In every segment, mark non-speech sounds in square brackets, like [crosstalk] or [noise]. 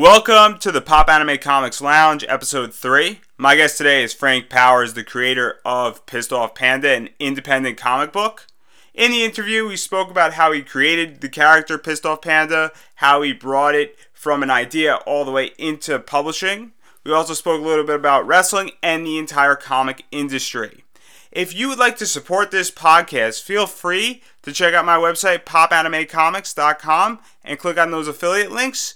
Welcome to the Pop Anime Comics Lounge, episode 3. My guest today is Frank Powers, the creator of Pissed Off Panda, an independent comic book. In the interview, we spoke about how he created the character Pissed Off Panda, how he brought it from an idea all the way into publishing. We also spoke a little bit about wrestling and the entire comic industry. If you would like to support this podcast, feel free to check out my website, popanimecomics.com, and click on those affiliate links.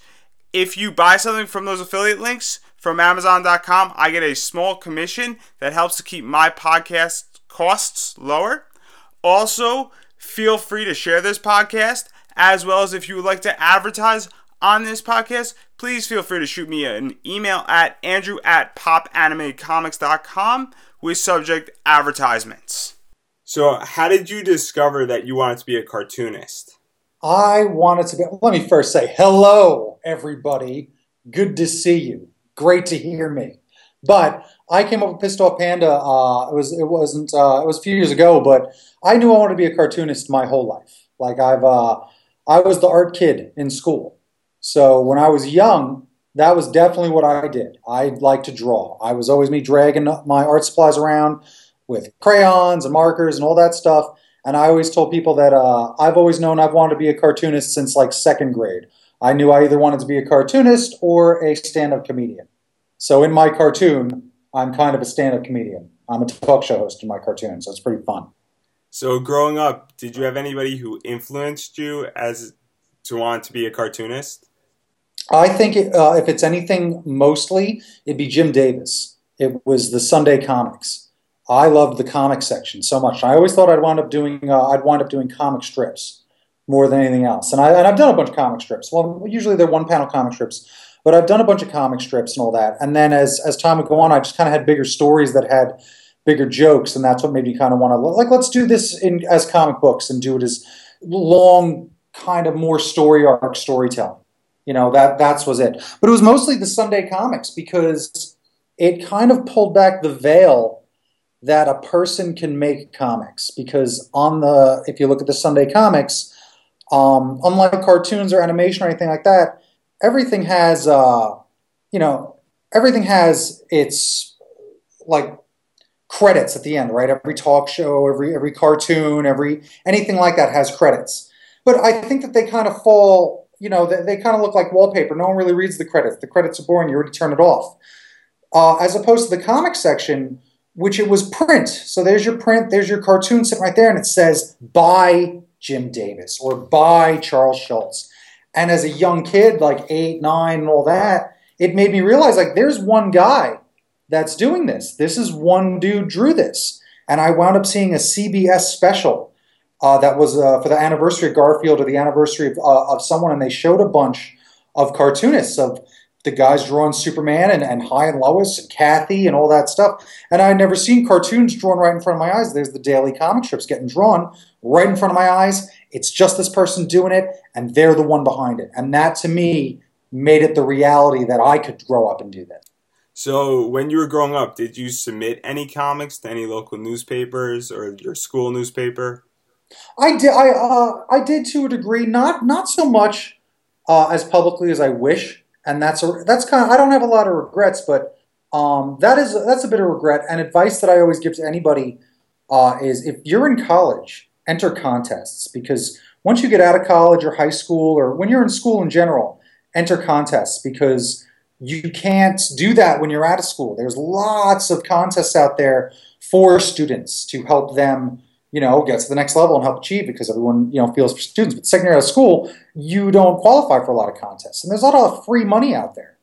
If you buy something from those affiliate links from Amazon.com, I get a small commission that helps to keep my podcast costs lower. Also, feel free to share this podcast, as well as if you would like to advertise on this podcast, please feel free to shoot me an email at andrew at popanimecomics.com with subject advertisements. So, how did you discover that you wanted to be a cartoonist? I wanted to be. Let me first say hello, everybody. Good to see you. Great to hear me. But I came up with Pissed Off Panda. Uh, it was it wasn't uh, it was a few years ago, but I knew I wanted to be a cartoonist my whole life. Like I've uh, I was the art kid in school, so when I was young, that was definitely what I did. I liked to draw. I was always me dragging my art supplies around with crayons and markers and all that stuff. And I always told people that uh, I've always known I've wanted to be a cartoonist since like second grade. I knew I either wanted to be a cartoonist or a stand-up comedian. So in my cartoon, I'm kind of a stand-up comedian. I'm a talk show host in my cartoon, so it's pretty fun. So growing up, did you have anybody who influenced you as to want to be a cartoonist? I think it, uh, if it's anything, mostly it'd be Jim Davis. It was the Sunday comics. I loved the comic section so much. I always thought I'd wind up doing uh, I'd wind up doing comic strips more than anything else. And I and I've done a bunch of comic strips. Well, usually they're one panel comic strips, but I've done a bunch of comic strips and all that. And then as as time would go on, I just kind of had bigger stories that had bigger jokes, and that's what made me kind of want to like let's do this in as comic books and do it as long, kind of more story arc storytelling. You know that that's was it. But it was mostly the Sunday comics because it kind of pulled back the veil that a person can make comics because on the if you look at the Sunday comics, um, unlike cartoons or animation or anything like that, everything has uh, you know everything has its like credits at the end, right? Every talk show, every every cartoon, every anything like that has credits. But I think that they kind of fall, you know, they, they kind of look like wallpaper. No one really reads the credits. The credits are boring. You already turn it off. Uh, as opposed to the comic section, which it was print. So there's your print, there's your cartoon sitting right there, and it says by Jim Davis or by Charles Schulz. And as a young kid, like eight, nine, and all that, it made me realize like there's one guy that's doing this. This is one dude drew this. And I wound up seeing a CBS special uh, that was uh, for the anniversary of Garfield or the anniversary of, uh, of someone, and they showed a bunch of cartoonists of the guys drawing Superman and, and Hi and Lois and Cathy and all that stuff. And I had never seen cartoons drawn right in front of my eyes. There's the daily comic strips getting drawn right in front of my eyes. It's just this person doing it, and they're the one behind it. And that to me made it the reality that I could grow up and do that. So, when you were growing up, did you submit any comics to any local newspapers or your school newspaper? I did. I uh, I did to a degree, not not so much uh, as publicly as I wish and that's a that's kind of I don't have a lot of regrets, but um, that is that's a bit of regret. And advice that I always give to anybody uh, is if you're in college, enter contests because once you get out of college or high school or when you're in school in general, enter contests because you can't do that when you're out of school. There's lots of contests out there for students to help them you know, get to the next level and help achieve because everyone, you know, feels for students. But second year out of school, you don't qualify for a lot of contests. And there's a lot of free money out there.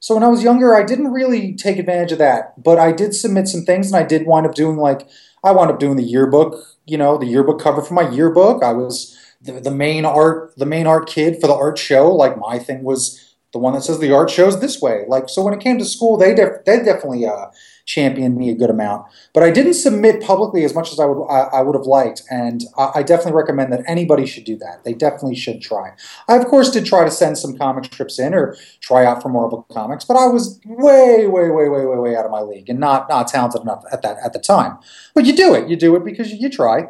So when I was younger, I didn't really take advantage of that. But I did submit some things and I did wind up doing like, I wound up doing the yearbook, you know, the yearbook cover for my yearbook. I was the, the main art, the main art kid for the art show. Like my thing was the one that says the art shows this way. Like, so when it came to school, they, def- they definitely, uh, championed me a good amount. But I didn't submit publicly as much as I would I, I would have liked, and I, I, definitely recommend that anybody should do that. They definitely should try. I of course did try to send some comic strips in or try out for Marvel Comics, but I was way, way, way, way, way, way out of my league and not not talented enough at that at the time. But you do it. You do it because you, you try.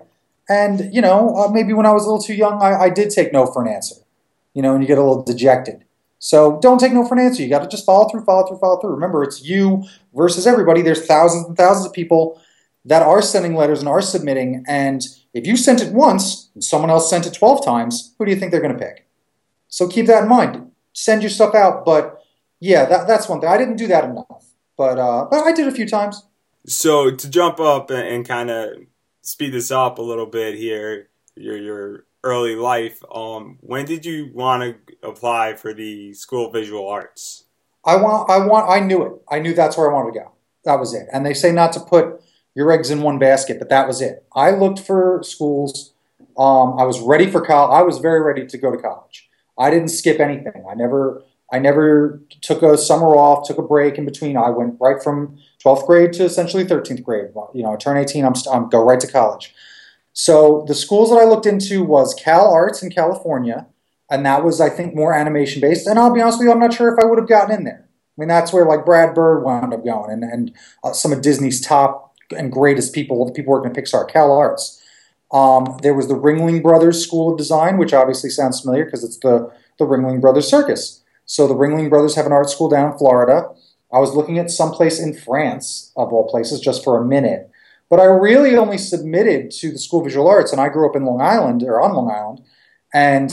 And you know, uh, maybe when I was a little too young, I, I did take no for an answer. You know, and you get a little dejected. So don't take no for an answer. You got to just follow through, follow through, follow through. Remember, it's you versus everybody. There's thousands and thousands of people that are sending letters and are submitting. And if you sent it once and someone else sent it 12 times, who do you think they're going to pick? So keep that in mind. Send your stuff out. But yeah, that, that's one thing. I didn't do that enough, but uh, but I did a few times. So to jump up and, and kind of speed this up a little bit here, your your early life. Um, when did you want to apply for the School of Visual Arts? I want. I want. I knew it. I knew that's where I wanted to go. That was it. And they say not to put your eggs in one basket, but that was it. I looked for schools. Um, I was ready for college. I was very ready to go to college. I didn't skip anything. I never. I never took a summer off, took a break in between. I went right from 12th grade to essentially 13th grade. You know, I turn 18, I'm, I'm go right to college. So the schools that I looked into was Cal Arts in California, and that was I think more animation based. And I'll be honest with you, I'm not sure if I would have gotten in there. I mean, that's where like Brad Bird wound up going, and and uh, some of Disney's top and greatest people, the people working at Pixar, Cal Arts. Um, there was the Ringling Brothers School of Design, which obviously sounds familiar because it's the the Ringling Brothers Circus. So the Ringling Brothers have an art school down in Florida. I was looking at someplace in France, of all places, just for a minute. But I really only submitted to the School of Visual Arts, and I grew up in Long Island or on Long Island, and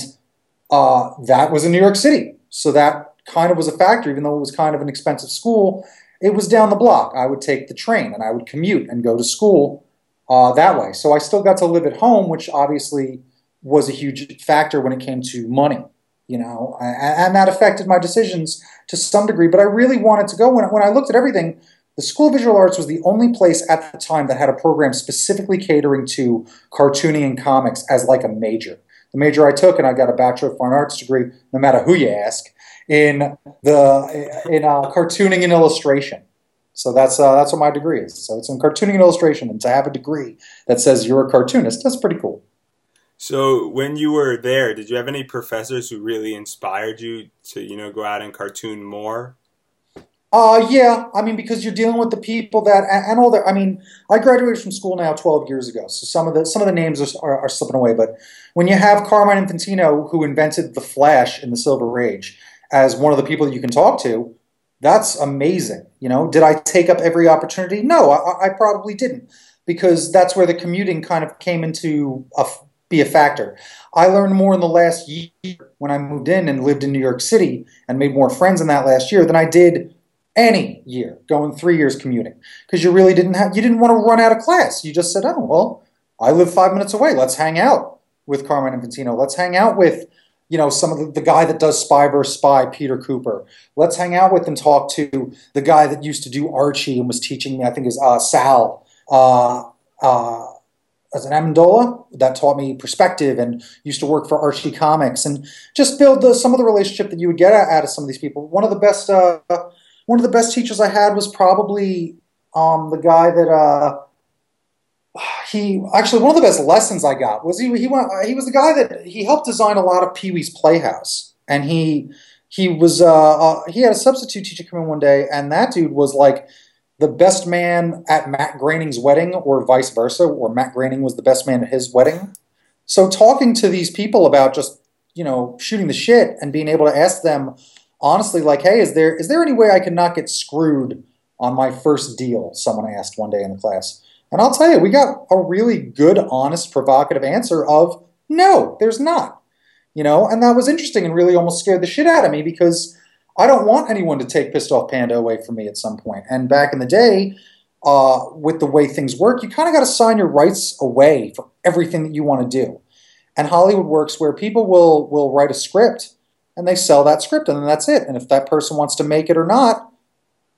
uh, that was in New York City. So that kind of was a factor, even though it was kind of an expensive school. It was down the block. I would take the train and I would commute and go to school uh, that way. So I still got to live at home, which obviously was a huge factor when it came to money, you know, and, that affected my decisions to some degree. But I really wanted to go. When, when I looked at everything, the School of Visual Arts was the only place at the time that had a program specifically catering to cartooning and comics as like a major. The major I took, and I got a Bachelor of Fine Arts degree, no matter who you ask, in the in uh, cartooning and illustration. So that's uh, that's what my degree is. So it's in cartooning and illustration, and to have a degree that says you're a cartoonist, that's pretty cool. So when you were there, did you have any professors who really inspired you to you know go out and cartoon more? Uh, yeah. I mean, because you're dealing with the people that, and, and all that. I mean, I graduated from school now 12 years ago, so some of the some of the names are, are, are slipping away. But when you have Carmine Infantino, who invented the Flash in the Silver Age, as one of the people that you can talk to, that's amazing. You know, did I take up every opportunity? No, I, I probably didn't, because that's where the commuting kind of came into a, be a factor. I learned more in the last year when I moved in and lived in New York City and made more friends in that last year than I did any year going three years commuting because you really didn't have you didn't want to run out of class. You just said oh well i live five minutes away. Let's hang out with carmine infantino let's hang out with you know some of the, the guy that does spy versus spy Peter Kuper. Let's hang out with and talk to the guy that used to do archie and was teaching me i think is uh, sal uh, uh, as an Amendola that taught me perspective and used to work for Archie Comics and just build the, some of the relationship that you would get out of some of these people. One of the best uh, one of the best teachers I had was probably um, the guy that uh, he actually one of the best lessons I got was he he went he was the guy that he helped design a lot of Pee Wee's Playhouse, and he he was uh, uh, he had a substitute teacher come in one day, and that dude was like the best man at Matt Groening's wedding, or vice versa, or Matt Groening was the best man at his wedding. So talking to these people about just you know shooting the shit and being able to ask them honestly like, hey, is there is there any way I can not get screwed on my first deal? Someone asked one day in the class. And I'll tell you, we got a really good, honest, provocative answer of no, there's not. You know, and that was interesting and really almost scared the shit out of me because I don't want anyone to take Pissed Off Panda away from me at some point. And back in the day, uh, with the way things work, you kind of got to sign your rights away for everything that you want to do. And Hollywood works where people will will write a script and they sell that script and that's it. And if that person wants to make it or not,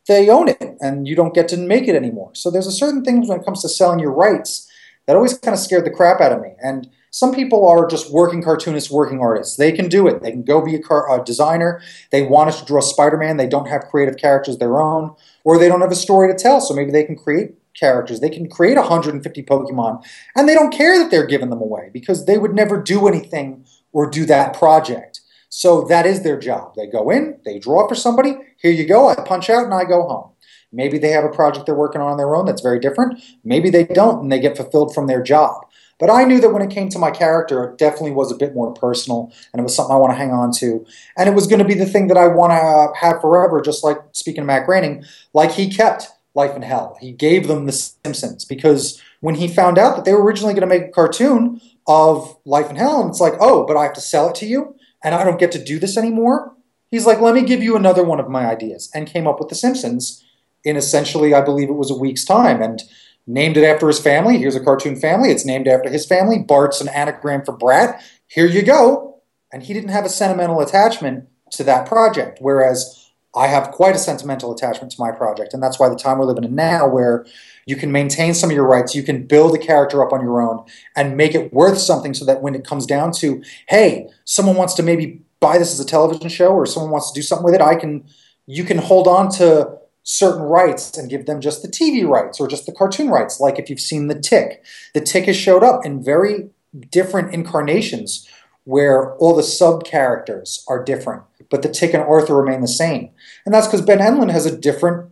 they own it and you don't get to make it anymore. So there's a certain things when it comes to selling your rights that always kind of scared the crap out of me. And some people are just working cartoonists, working artists. They can do it. They can go be a, car, a designer. They want us to draw Spider-Man. They don't have creative characters their own, or they don't have a story to tell. So maybe they can create characters. They can create 150 Pokemon, and they don't care that they're giving them away because they would never do anything or do that project. So that is their job. They go in, they draw for somebody, here you go, I punch out and I go home. Maybe they have a project they're working on on their own that's very different. Maybe they don't and they get fulfilled from their job. But I knew that when it came to my character, it definitely was a bit more personal, and it was something I want to hang on to, and it was going to be the thing that I want to have forever. Just like speaking of Matt Groening, like he kept Life in Hell, he gave them The Simpsons because when he found out that they were originally going to make a cartoon of Life in Hell, and it's like, oh, but I have to sell it to you, and I don't get to do this anymore. He's like, let me give you another one of my ideas, and came up with The Simpsons in essentially, I believe it was a week's time, and named it after his family. Here's a cartoon family. It's named after his family. Bart's an anagram for brat. Here you go. And he didn't have a sentimental attachment to that project, whereas I have quite a sentimental attachment to my project. And that's why the time we're living in now, where you can maintain some of your rights, you can build a character up on your own and make it worth something so that when it comes down to, hey, someone wants to maybe buy this as a television show or someone wants to do something with it, I can you can hold on to certain rights and give them just the TV rights or just the cartoon rights. Like if you've seen The Tick, The Tick has showed up in very different incarnations where all the sub characters are different, but The Tick and Arthur remain the same. And that's because Ben Edlund has a different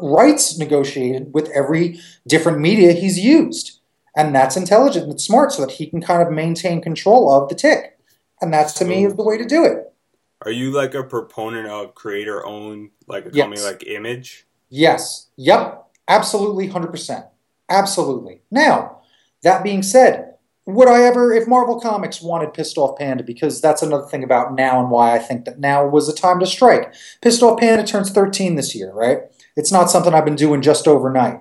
rights negotiated with every different media he's used. And that's intelligent and it's smart so that he can kind of maintain control of The Tick. And that's to me is the way to do it. Are you like a proponent of creator owned, like a company like Image? Yes. Yep. Absolutely, 100%. Absolutely. Now, that being said, would I ever, if Marvel Comics wanted Pissed Off Panda, because that's another thing about now and why I think that now was a time to strike. Pissed Off Panda turns 13 this year, right? It's not something I've been doing just overnight.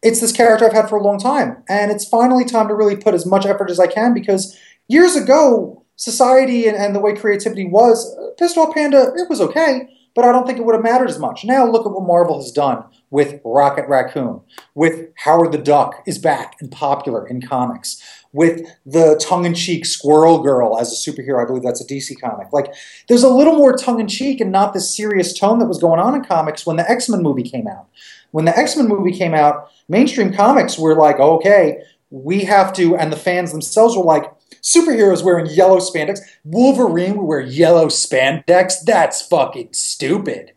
It's this character I've had for a long time, and it's finally time to really put as much effort as I can because years ago, society and, and the way creativity was, Pissed Off Panda, it was okay, but I don't think it would have mattered as much. Now look at what Marvel has done with Rocket Raccoon, with Howard the Duck is back and popular in comics, with the tongue-in-cheek Squirrel Girl as a superhero. I believe that's a DC comic. Like, there's a little more tongue-in-cheek and not this serious tone that was going on in comics when the X-Men movie came out. When the X-Men movie came out, mainstream comics were like, okay, we have to, and the fans themselves were like, superheroes wearing yellow spandex. Wolverine would wear yellow spandex. That's fucking stupid.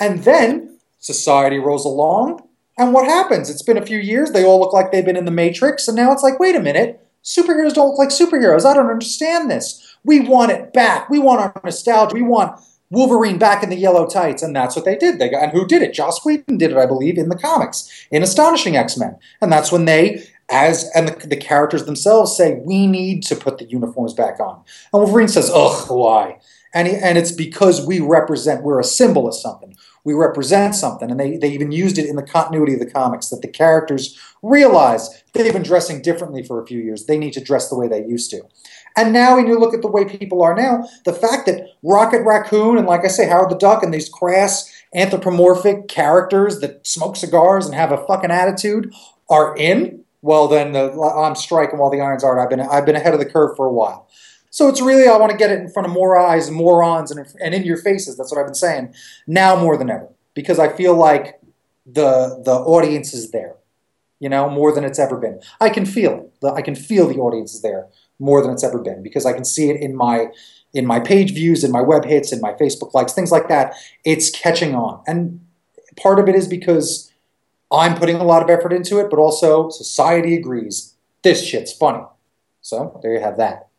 And then society rolls along, and what happens? It's been a few years. They all look like they've been in the Matrix, and now it's like, wait a minute. Superheroes don't look like superheroes. I don't understand this. We want it back. We want our nostalgia. We want Wolverine back in the yellow tights, and that's what they did. They got, and who did it? Joss Whedon did it, I believe, in the comics in Astonishing X Men, and that's when they as and the, the, characters themselves say we need to put the uniforms back on and wolverine says ugh why and, he, and it's because we represent we're a symbol of something we represent something and they, they even used it in the continuity of the comics that the characters realize they've been dressing differently for a few years they need to dress the way they used to and now when you look at the way people are now the fact that rocket raccoon and like i say howard the duck and these crass anthropomorphic characters that smoke cigars and have a fucking attitude are in well, then the, I'm striking while the irons aren't. I've been I've been ahead of the curve for a while. So it's really I want to get it in front of more eyes morons and and in your faces. That's what I've been saying now more than ever because I feel like the the audience is there, you know, more than it's ever been. I can feel it. I can feel the audience is there more than it's ever been because I can see it in my in my page views, in my web hits, in my Facebook likes, things like that. It's catching on, and part of it is because I'm putting a lot of effort into it, but also society agrees. This shit's funny. So there you have that.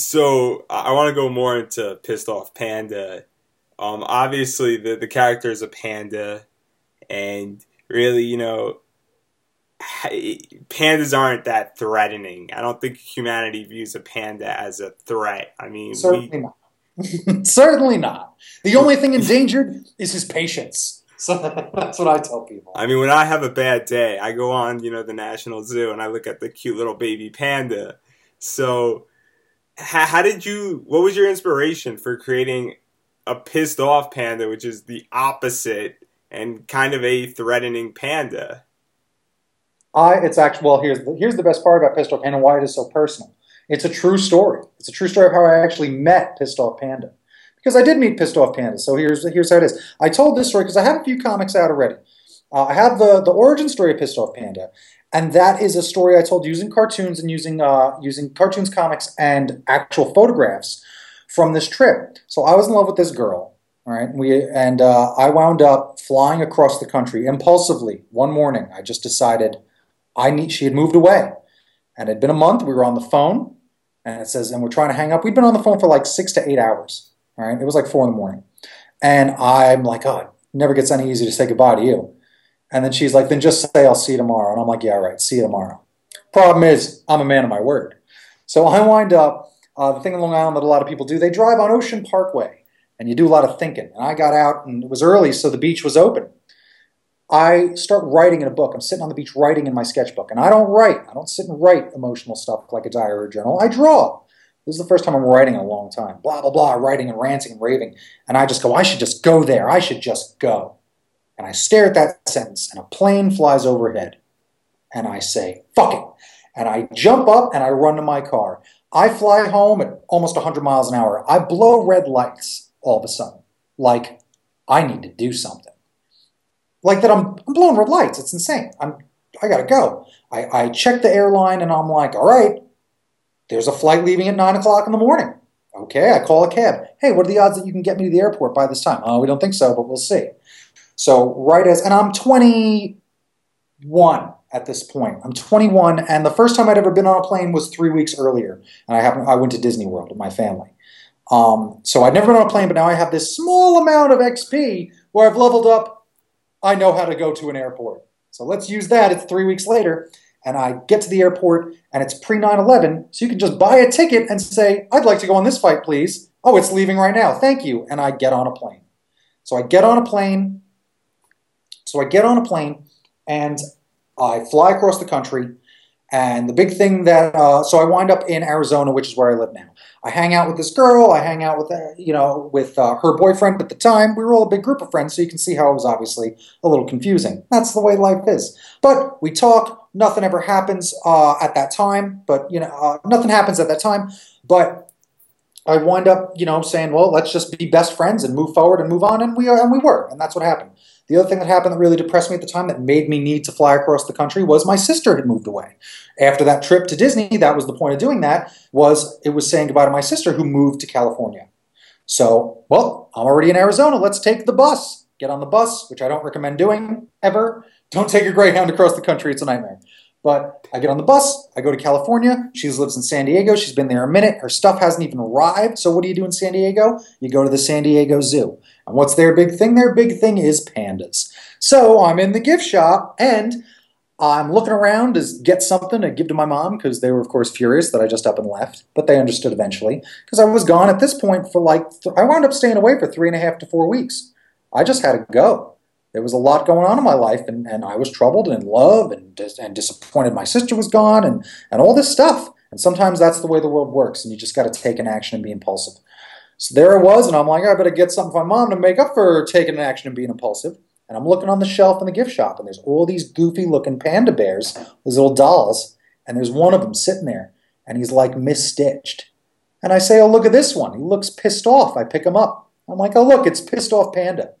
So I want to go more into Pissed Off Panda. Um, obviously, the, the character is a panda, and really, you know, pandas aren't that threatening. I don't think humanity views a panda as a threat. I mean, certainly we, not. [laughs] certainly not. The only thing endangered is his patience. [laughs] So that's what I tell people. I mean, when I have a bad day, I go on, you know, the National Zoo and I look at the cute little baby panda. So, how, did you? What was your inspiration for creating a pissed off panda, which is the opposite and kind of a threatening panda? I it's actually well here's the, here's the best part about pissed off panda why it is so personal. It's a true story. It's a true story of how I actually met pissed off panda because I did meet pissed off Panda. So here's here's how it is. I told this story because I have a few comics out already. Uh, I have the the origin story of pissed off panda, and that is a story I told using cartoons and using uh, using cartoons, comics, and actual photographs from this trip. So I was in love with this girl. All right, we and uh, I wound up flying across the country impulsively one morning. I just decided I need. She had moved away, And it had been a month. We were on the phone, and it says, and we're trying to hang up. We'd been on the phone for like six to eight hours. All right, it was like four in the morning, and I'm like, oh, it never gets any easier to say goodbye to you. And then she's like, then just say I'll see you tomorrow. And I'm like, yeah, all right, see you tomorrow. Problem is, I'm a man of my word. So I wind up, uh, the thing in Long Island that a lot of people do, they drive on Ocean Parkway and you do a lot of thinking. And I got out and it was early, so the beach was open. I start writing in a book. I'm sitting on the beach writing in my sketchbook. And I don't write. I don't sit and write emotional stuff like a diary or a journal. I draw. This is the first time I'm writing in a long time. Blah, blah, blah, writing and ranting and raving. And I just go, I should just go there. I should just go. And I stare at that sentence, and a plane flies overhead. And I say, fuck it. And I jump up and I run to my car. I fly home at almost 100 miles an hour. I blow red lights all of a sudden. Like, I need to do something. Like that I'm, I'm blowing red lights. It's insane. I'm, I gotta go. I, I check the airline and I'm like, all right, there's a flight leaving at 9 o'clock in the morning. Okay, I call a cab. Hey, what are the odds that you can get me to the airport by this time? Oh, we don't think so, but we'll see. So, right as, and I'm 21 at this point. I'm 21, and the first time I'd ever been on a plane was three weeks earlier, and I happened, I went to Disney World with my family. Um, so I'd never been on a plane, but now I have this small amount of XP where I've leveled up. I know how to go to an airport. So let's use that. It's three weeks later, and I get to the airport, and it's pre 9 11, so you can just buy a ticket and say, I'd like to go on this flight, please. Oh, it's leaving right now. Thank you. And I get on a plane. So I get on a plane. So I get on a plane, and I fly across the country, and the big thing that uh, so I wind up in Arizona, which is where I live now. I hang out with this girl. I hang out with uh, you know with uh, her boyfriend at the time. We were all a big group of friends, so you can see how it was obviously a little confusing. That's the way life is. But we talk. Nothing ever happens uh, at that time. But you know, uh, nothing happens at that time. But I wind up, you know, saying, well, let's just be best friends and move forward and move on, and we are, and we were, and that's what happened. The other thing that happened that really depressed me at the time that made me need to fly across the country was my sister had moved away. After that trip to Disney, that was the point of doing that, was it was saying goodbye to my sister who moved to California. So, well, I'm already in Arizona. Let's take the bus. Get on the bus, which I don't recommend doing ever. Don't take a Greyhound across the country. It's a nightmare. But I get on the bus, I go to California. She lives in San Diego. She's been there a minute. Her stuff hasn't even arrived. So what do you do in San Diego? You go to the San Diego Zoo. And what's their big thing? Their big thing is pandas. So I'm in the gift shop and I'm looking around to get something to give to my mom because they were, of course, furious that I just up and left. But they understood eventually because I was gone at this point for like, th- I wound up staying away for three and a half to four weeks. I just had to go there was a lot going on in my life, and, and I was troubled and in love and, dis- and disappointed my sister was gone and, and all this stuff. And sometimes that's the way the world works, and you just got to take an action and be impulsive. So there I was, and I'm like, I better get something for my mom to make up for taking an action and being impulsive. And I'm looking on the shelf in the gift shop, and there's all these goofy looking panda bears, these little dolls, and there's one of them sitting there, and he's like misstitched. And I say, Oh, look at this one. He looks pissed off. I pick him up. I'm like, Oh, look, it's pissed off panda.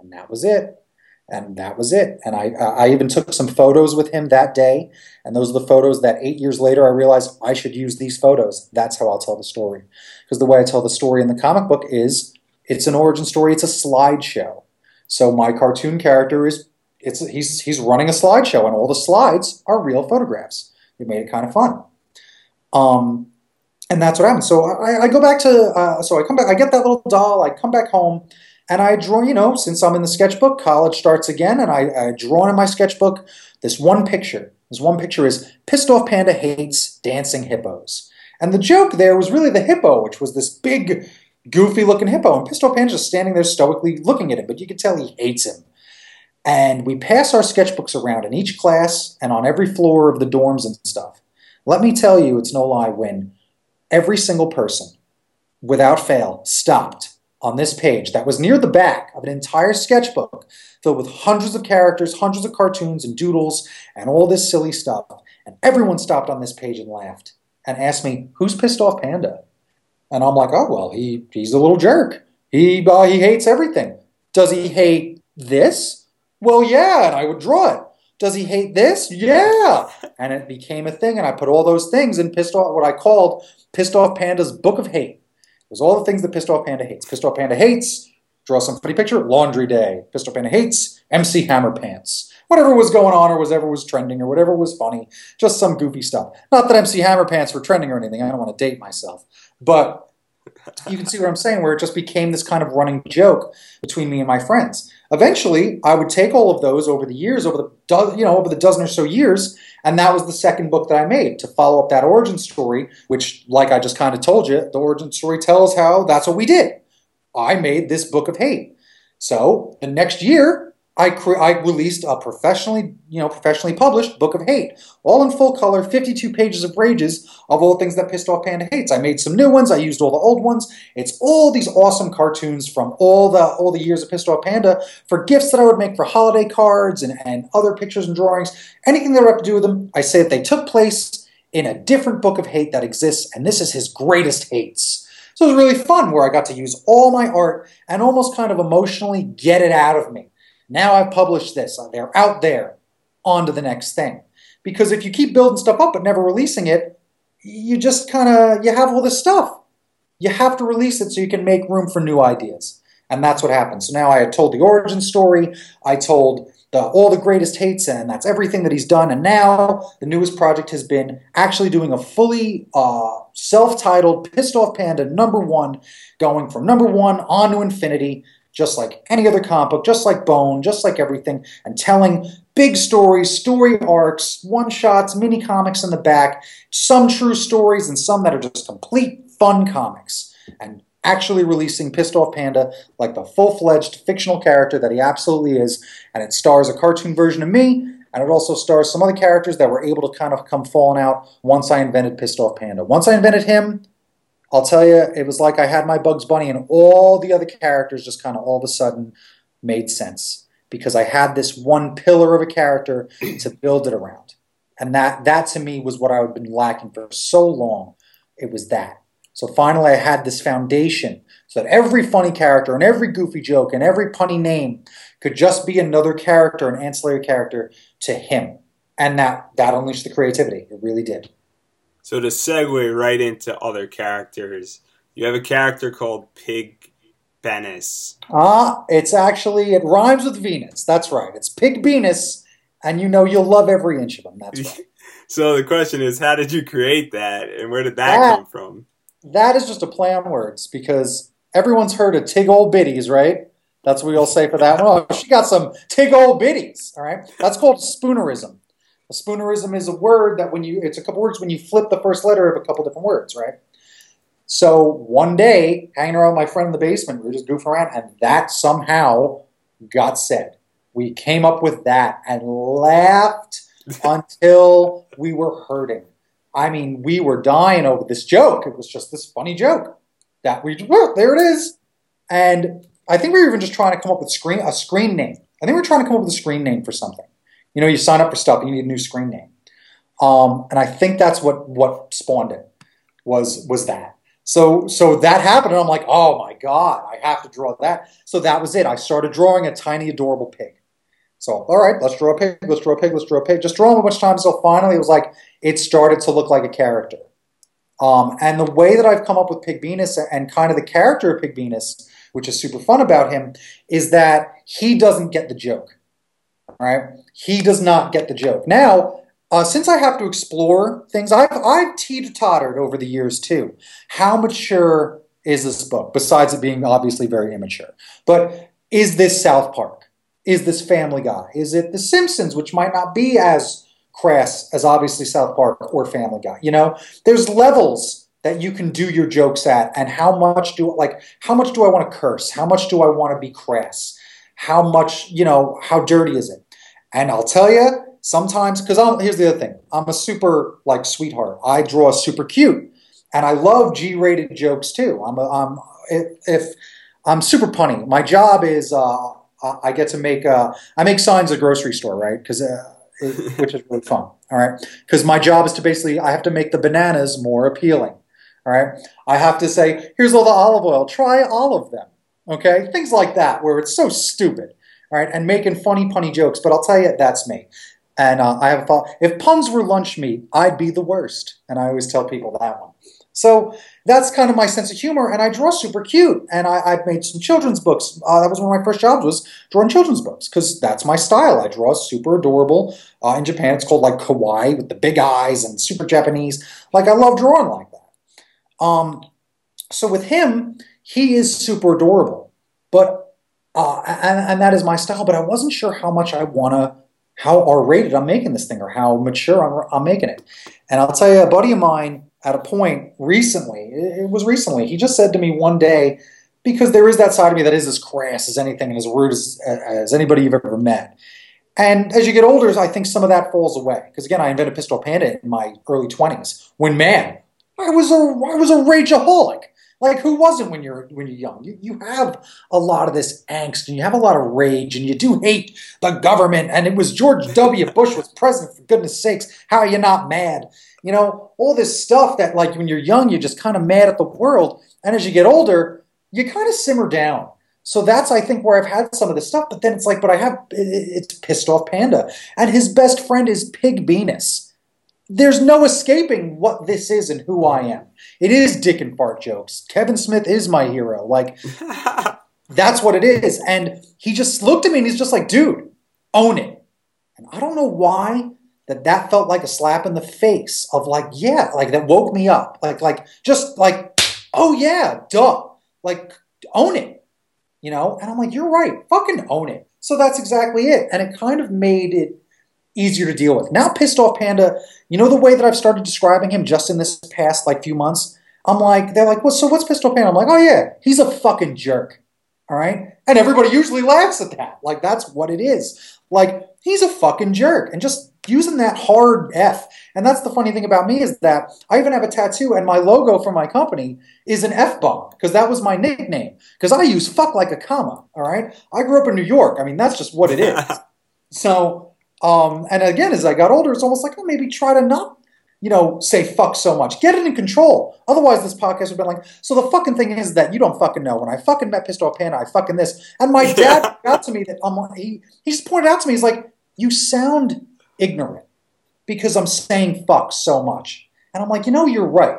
And that was it. And that was it. And I, I even took some photos with him that day. And those are the photos that eight years later I realized I should use these photos. That's how I'll tell the story. Because the way I tell the story in the comic book is it's an origin story, it's a slideshow. So my cartoon character is it's he's he's running a slideshow, and all the slides are real photographs. It made it kind of fun. Um, and that's what happened. So I, I go back to uh, so I come back. I get that little doll. I come back home, and I draw, you know, since I'm in the sketchbook, college starts again, and I, I draw in my sketchbook this one picture. This one picture is Pissed Off Panda Hates Dancing Hippos. And the joke there was really the hippo, which was this big, goofy looking hippo. And Pissed Off Panda just standing there stoically looking at him, but you could tell he hates him. And we pass our sketchbooks around in each class and on every floor of the dorms and stuff. Let me tell you, it's no lie when every single person, without fail, stopped on this page that was near the back of an entire sketchbook filled with hundreds of characters, hundreds of cartoons and doodles, and all this silly stuff. And everyone stopped on this page and laughed and asked me, Who's pissed off Panda? And I'm like, Oh, well, he, he's a little jerk. He, uh, he hates everything. Does he hate this? Well, yeah, and I would draw it. Does he hate this? Yeah. And it became a thing, and I put all those things in pissed off, what I called Pissed Off Panda's Book of Hate. Was all the things that Pissed Off Panda hates. Pissed Off Panda hates Draw some funny picture. Laundry day. Pissed Off Panda hates MC Hammer pants. Whatever was going on or whatever was trending or whatever was funny. Just some goofy stuff. Not that MC Hammer pants were trending or anything. I don't want to date myself. But you can see what I'm saying, where it just became this kind of running joke between me and my friends. Eventually, I would take all of those over the years, over the do- you know over the dozen or so years, and that was the second book that I made to follow up that origin story. Which, like I just kind of told you, the origin story tells how that's what we did. I made this book of hate. So the next year, I, cre- I released a professionally, you know, professionally published book of hate, all in full color, 52 pages of rages of all the things that Pissed Off Panda hates. I made some new ones. I used all the old ones. It's all these awesome cartoons from all the all the years of Pissed Off Panda for gifts that I would make for holiday cards and, and other pictures and drawings. Anything that would have to do with them, I say that they took place in a different book of hate that exists, and this is his greatest hates. So it was really fun where I got to use all my art and almost kind of emotionally get it out of me. Now I've published this. They're out there. On to the next thing. Because if you keep building stuff up but never releasing it, you just kind of you have all this stuff. You have to release it so you can make room for new ideas. And that's what happened. So now I had told the origin story. I told the, all the greatest hates, and that's everything that he's done. And now the newest project has been actually doing a fully uh, self-titled Pissed Off Panda number one, going from number one on to infinity just like any other comic book, just like Bone, just like everything, and telling big stories, story arcs, one shots, mini comics in the back, some true stories and some that are just complete fun comics. And actually releasing Pissed Off Panda like the full fledged fictional character that he absolutely is. And it stars a cartoon version of me. And it also stars some other characters that were able to kind of come falling out once I invented Pissed Off Panda. Once I invented him, I'll tell you, it was like I had my Bugs Bunny, and all the other characters just kind of all of a sudden made sense because I had this one pillar of a character to build it around. And that, that to me was what I had been lacking for so long. It was that. So finally, I had this foundation so that every funny character and every goofy joke and every punny name could just be another character, an ancillary character to him. And that, that unleashed the creativity. It really did. So to segue right into other characters, you have a character called Pig Venus. Ah, it's actually it rhymes with Venus. That's right. It's Pig Venus, and you know you'll love every inch of them. That's right. [laughs] so the question is, how did you create that, and where did that, that come from? That is just a play on words because everyone's heard of Tig Old Biddies, right? That's what we all say for that one. [laughs] Oh, she got some Tig Old Biddies. All right, that's called spoonerism. A spoonerism is a word that when you, it's a couple words when you flip the first letter of a couple different words, right? So one day, hanging around with my friend in the basement, we were just goofing around, and that somehow got said. We came up with that and laughed [laughs] until we were hurting. I mean, we were dying over this joke. It was just this funny joke that we, well, there it is. And I think we were even just trying to come up with screen a screen name. I think we were trying to come up with a screen name for something. You know, you sign up for stuff, you need a new screen name. Um, and I think that's what what spawned it was was that. So so that happened, and I'm like, oh my god, I have to draw that. So that was it. I started drawing a tiny, adorable pig. So all right, let's draw a pig. Let's draw a pig. Let's draw a pig. Just draw him a bunch of times. So finally, it was like it started to look like a character. Um, and the way that I've come up with Pig Venus and kind of the character of Pig Venus, which is super fun about him, is that he doesn't get the joke. Right? He does not get the joke. Now, uh, since I have to explore things, I've, I've teeter-tottered over the years too. How mature is this book, besides it being obviously very immature? But is this South Park? Is this Family Guy? Is it The Simpsons, which might not be as crass as obviously South Park or Family Guy? You know, there's levels that you can do your jokes at, and how much do like how much do I want to curse? How much do I want to be crass? How much, you know, how dirty is it? And I'll tell you, sometimes, because here's the other thing I'm a super, like, sweetheart. I draw super cute. And I love G rated jokes too. I'm, a, I'm if, if, I'm super punny. My job is uh, I get to make uh, I make signs at grocery store, right? Because uh, which is really fun. All right, because my job is to basically I have to make the bananas more appealing. All right, I have to say here's all the olive oil. Try all of them. Okay, things like that where it's so stupid all right, and making funny, punny jokes. But I'll tell you, that's me. And uh, I have a thought: if puns were lunch meat, I'd be the worst. And I always tell people that one. So that's kind of my sense of humor, and I draw super cute. And I, have made some children's books. Uh, that was one of my first jobs was drawing children's books because that's my style. I draw super adorable. Uh, in Japan, it's called like kawaii with the big eyes and super Japanese. Like I love drawing like that. Um, so with him, he is super adorable, but uh, and, and that is my style. But I wasn't sure how much I want to how R rated I'm making this thing or how mature I'm, I'm, making it. And I'll tell you, a buddy of mine at a point recently, it was recently, he just said to me one day, because there is that side of me that is as crass as anything and as rude as, as anybody you've ever met. And as you get older, I think some of that falls away. Because again, I invented Pissed Off Panda in my early 20s when, man, I was a, I was a rageaholic. Like who wasn't when you're when you're young? You you have a lot of this angst and you have a lot of rage and you do hate the government. And it was George [laughs] W. Bush was president for goodness sakes. How are you not mad? You know all this stuff that like when you're young you're just kind of mad at the world, and as you get older you kind of simmer down. So that's I think where I've had some of this stuff. But then it's like, but I have it's pissed off panda, and his best friend is Pig Venus there's no escaping what this is and who I am. It is dick and fart jokes. Kevin Smith is my hero. Like, [laughs] that's what it is. And he just looked at me and he's just like, dude, own it. And I don't know why that that felt like a slap in the face of like, yeah, like that woke me up. Like, like, just like, oh yeah, duh. Like, own it. You know? And I'm like, you're right. Fucking own it. So that's exactly it. And it kind of made it easier to deal with. Now, pissed off panda, you know the way that I've started describing him just in this past like few months. I'm like, they're like, well, so what's pissed off panda? I'm like, oh yeah, he's a fucking jerk. All right, and everybody usually laughs at that. Like that's what it is. Like he's a fucking jerk, and just using that hard F. And that's the funny thing about me is that I even have a tattoo, and my logo for my company is an F bomb because that was my nickname. Because I use fuck like a comma. All right, I grew up in New York. I mean, that's just what it is. [laughs] so um, and again, as I got older, it's almost like, oh, maybe try to not, you know, say fuck so much. Get it in control. Otherwise, this podcast would have been like, so the fucking thing is that you don't fucking know. When I fucking met Pissed Off Panda, I fucking this. And my [laughs] dad got to me that I'm he, he just pointed out to me, he's like, you sound ignorant because I'm saying fuck so much. And I'm like, you know, you're right.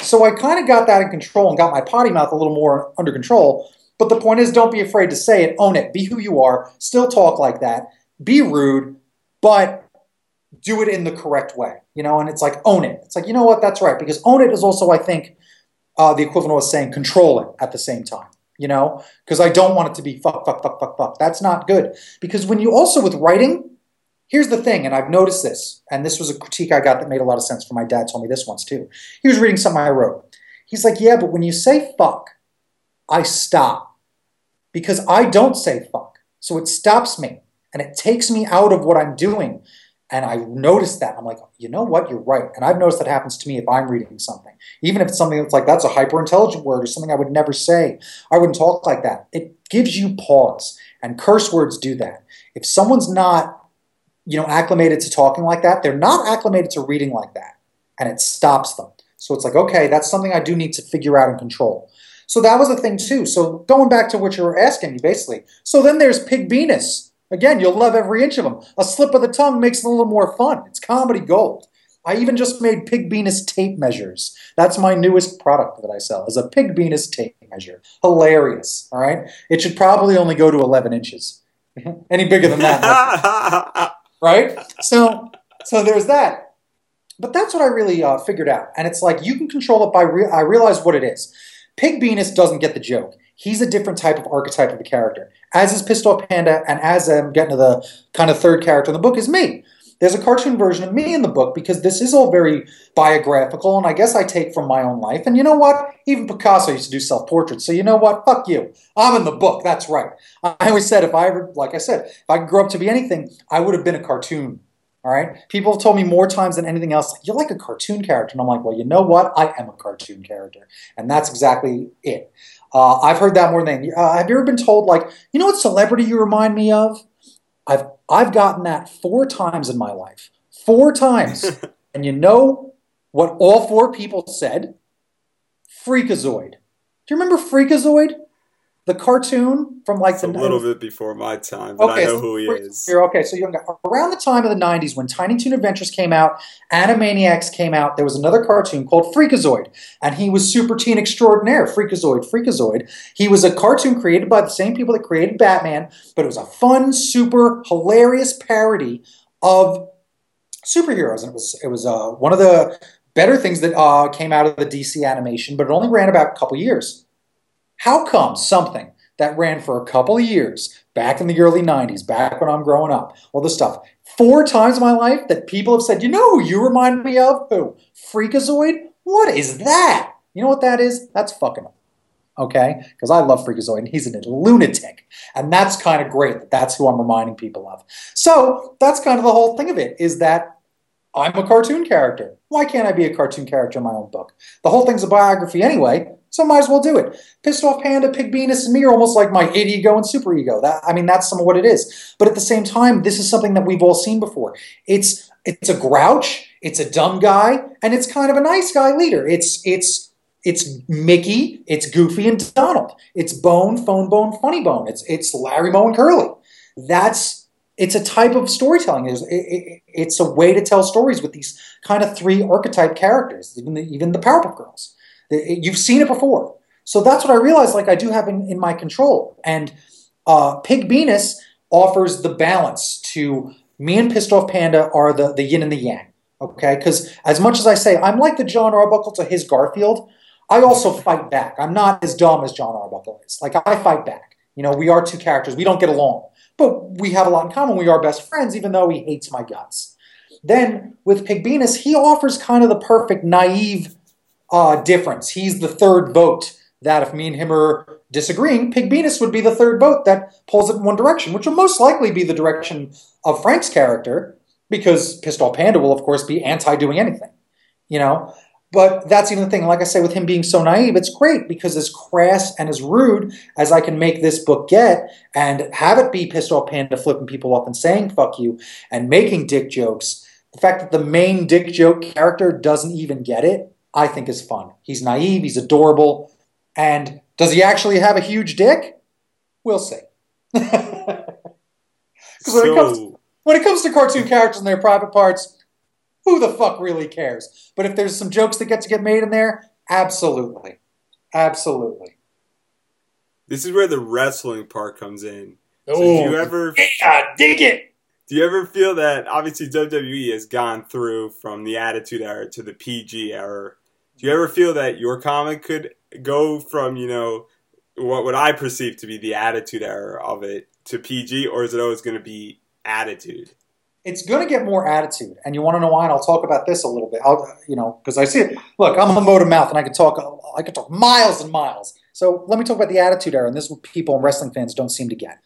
So I kind of got that in control and got my potty mouth a little more under control. But the point is, don't be afraid to say it, own it, be who you are, still talk like that, be rude, but do it in the correct way, you know, and it's like own it. It's like, you know what, that's right. Because own it is also, I think, uh, the equivalent of saying control it at the same time, you know, because I don't want it to be fuck, fuck, fuck, fuck, fuck. That's not good. Because when you also, with writing, here's the thing, and I've noticed this, and this was a critique I got that made a lot of sense for my dad told me this once too. He was reading something I wrote. He's like, yeah, but when you say fuck, I stop because I don't say fuck. So it stops me and it takes me out of what I'm doing. And I noticed that. I'm like, you know what? You're right. And I've noticed that happens to me if I'm reading something. Even if it's something that's like, that's a hyper intelligent word or something I would never say. I wouldn't talk like that. It gives you pause. And curse words do that. If someone's not, you know, acclimated to talking like that, they're not acclimated to reading like that. And it stops them. So it's like, okay, that's something I do need to figure out and control. So that was a thing too. So going back to what you were asking me, basically. So then there's Pig Venus Again, you'll love every inch of them. A slip of the tongue makes it a little more fun. It's comedy gold. I even just made Pig Venus tape measures. That's my newest product that I sell, is a Pig Venus tape measure. Hilarious, all right? It should probably only go to 11 inches. [laughs] Any bigger than that, [laughs] right? So, so there's that. But that's what I really uh, figured out. And it's like you can control it by, re- I realize what it is. Pig Venus doesn't get the joke. He's a different type of archetype of a character. As is Pissed Off Panda, and as um, I'm getting to the kind of third character in the book is me. There's a cartoon version of me in the book because this is all very biographical, and I guess I take from my own life. And you know what? Even Picasso used to do self portraits. So you know what? Fuck you. I'm in the book. That's right. I always said if I ever, like I said, if I grew up to be anything, I would have been a cartoon. All right. People have told me more times than anything else, you're like a cartoon character. And I'm like, well, you know what? I am a cartoon character. And that's exactly it. Uh, I've heard that more than uh, have you ever been told like you know what celebrity you remind me of? I've I've gotten that four times in my life, four times, [laughs] and you know what all four people said? Freakazoid. Do you remember Freakazoid? The cartoon from like It's the a little bit before my time, but I know so who he is. You're okay. So you're around the time of the '90s when Tiny Toon Adventures came out, Animaniacs came out. There was another cartoon called Freakazoid, and he was Super Teen Extraordinaire. Freakazoid, Freakazoid. He was a cartoon created by the same people that created Batman, but it was a fun, super hilarious parody of superheroes, and it was it was uh, one of the better things that uh, came out of the DC animation, but it only ran about a couple years. How come something that ran for a couple of years back in the early 90s, back when I'm growing up, all this stuff, four times in my life that people have said, you know who you remind me of? Who? Freakazoid? What is that? You know what that is? That's fucking up. Okay? Because I love Freakazoid and he's a lunatic. And that's kind of great that that's who I'm reminding people of. So that's kind of the whole thing of it is that I'm a cartoon character. Why can't I be a cartoon character in my own book? The whole thing's a biography anyway, so might as well do it. Pissed off panda, pig Venus, and me are almost like my id ego and super ego. That I mean, that's some of what it is. But at the same time, this is something that we've all seen before. It's it's a grouch, it's a dumb guy, and it's kind of a nice guy leader. It's it's it's Mickey, it's Goofy and Donald. It's Bone, Fone Bone, Funny Bone. It's it's Larry Moe and Curly. That's it's a type of storytelling. It's, it, it, it's a way to tell stories with these kind of three archetype characters, even the, even the Powerpuff Girls. You've seen it before. So that's what I realized like I do have in, in my control. And uh, Pig Venus offers the balance to me and Pissed Off Panda are the, the yin and the yang. Okay? Because as much as I say, I'm like the John Arbuckle to his Garfield, I also fight back. I'm not as dumb as John Arbuckle is. Like, I fight back. You know, we are two characters. We don't get along. But we have a lot in common. We are best friends, even though he hates my guts. Then with Pig Venus, he offers kind of the perfect naive uh, difference. He's the third vote that if me and him are disagreeing, Pig Venus would be the third vote that pulls it in one direction, which will most likely be the direction of Frank's character, because Off Panda will, of course, be anti doing anything. You know? But that's even the thing. Like I say, with him being so naive, it's great because as crass and as rude as I can make this book get and have it be Pissed Off Panda flipping people off and saying fuck you and making dick jokes, the fact that the main dick joke character doesn't even get it, I think is fun. He's naive, he's adorable, and does he actually have a huge dick? We'll see. [laughs] Because when, it comes- So, when it comes to cartoon characters and their private parts, who the fuck really cares? But if there's some jokes that get to get made in there, absolutely. Absolutely. this is where the wrestling part comes in. So Oh, do you oh, ever yeah, dig it. do you ever feel that obviously WWE has gone through from the Attitude Era to the PG era? Do you ever feel that your comic could go from you know what would I perceive to be the Attitude Era of it to PG, or is it always going to be Attitude? It's going to get more attitude, and you want to know why? And I'll talk about this a little bit. I'll, you know, because I see it. Look, I'm a motor mouth, and I can talk. I can talk miles and miles. So let me talk about the attitude era, and this is what people and wrestling fans don't seem to get.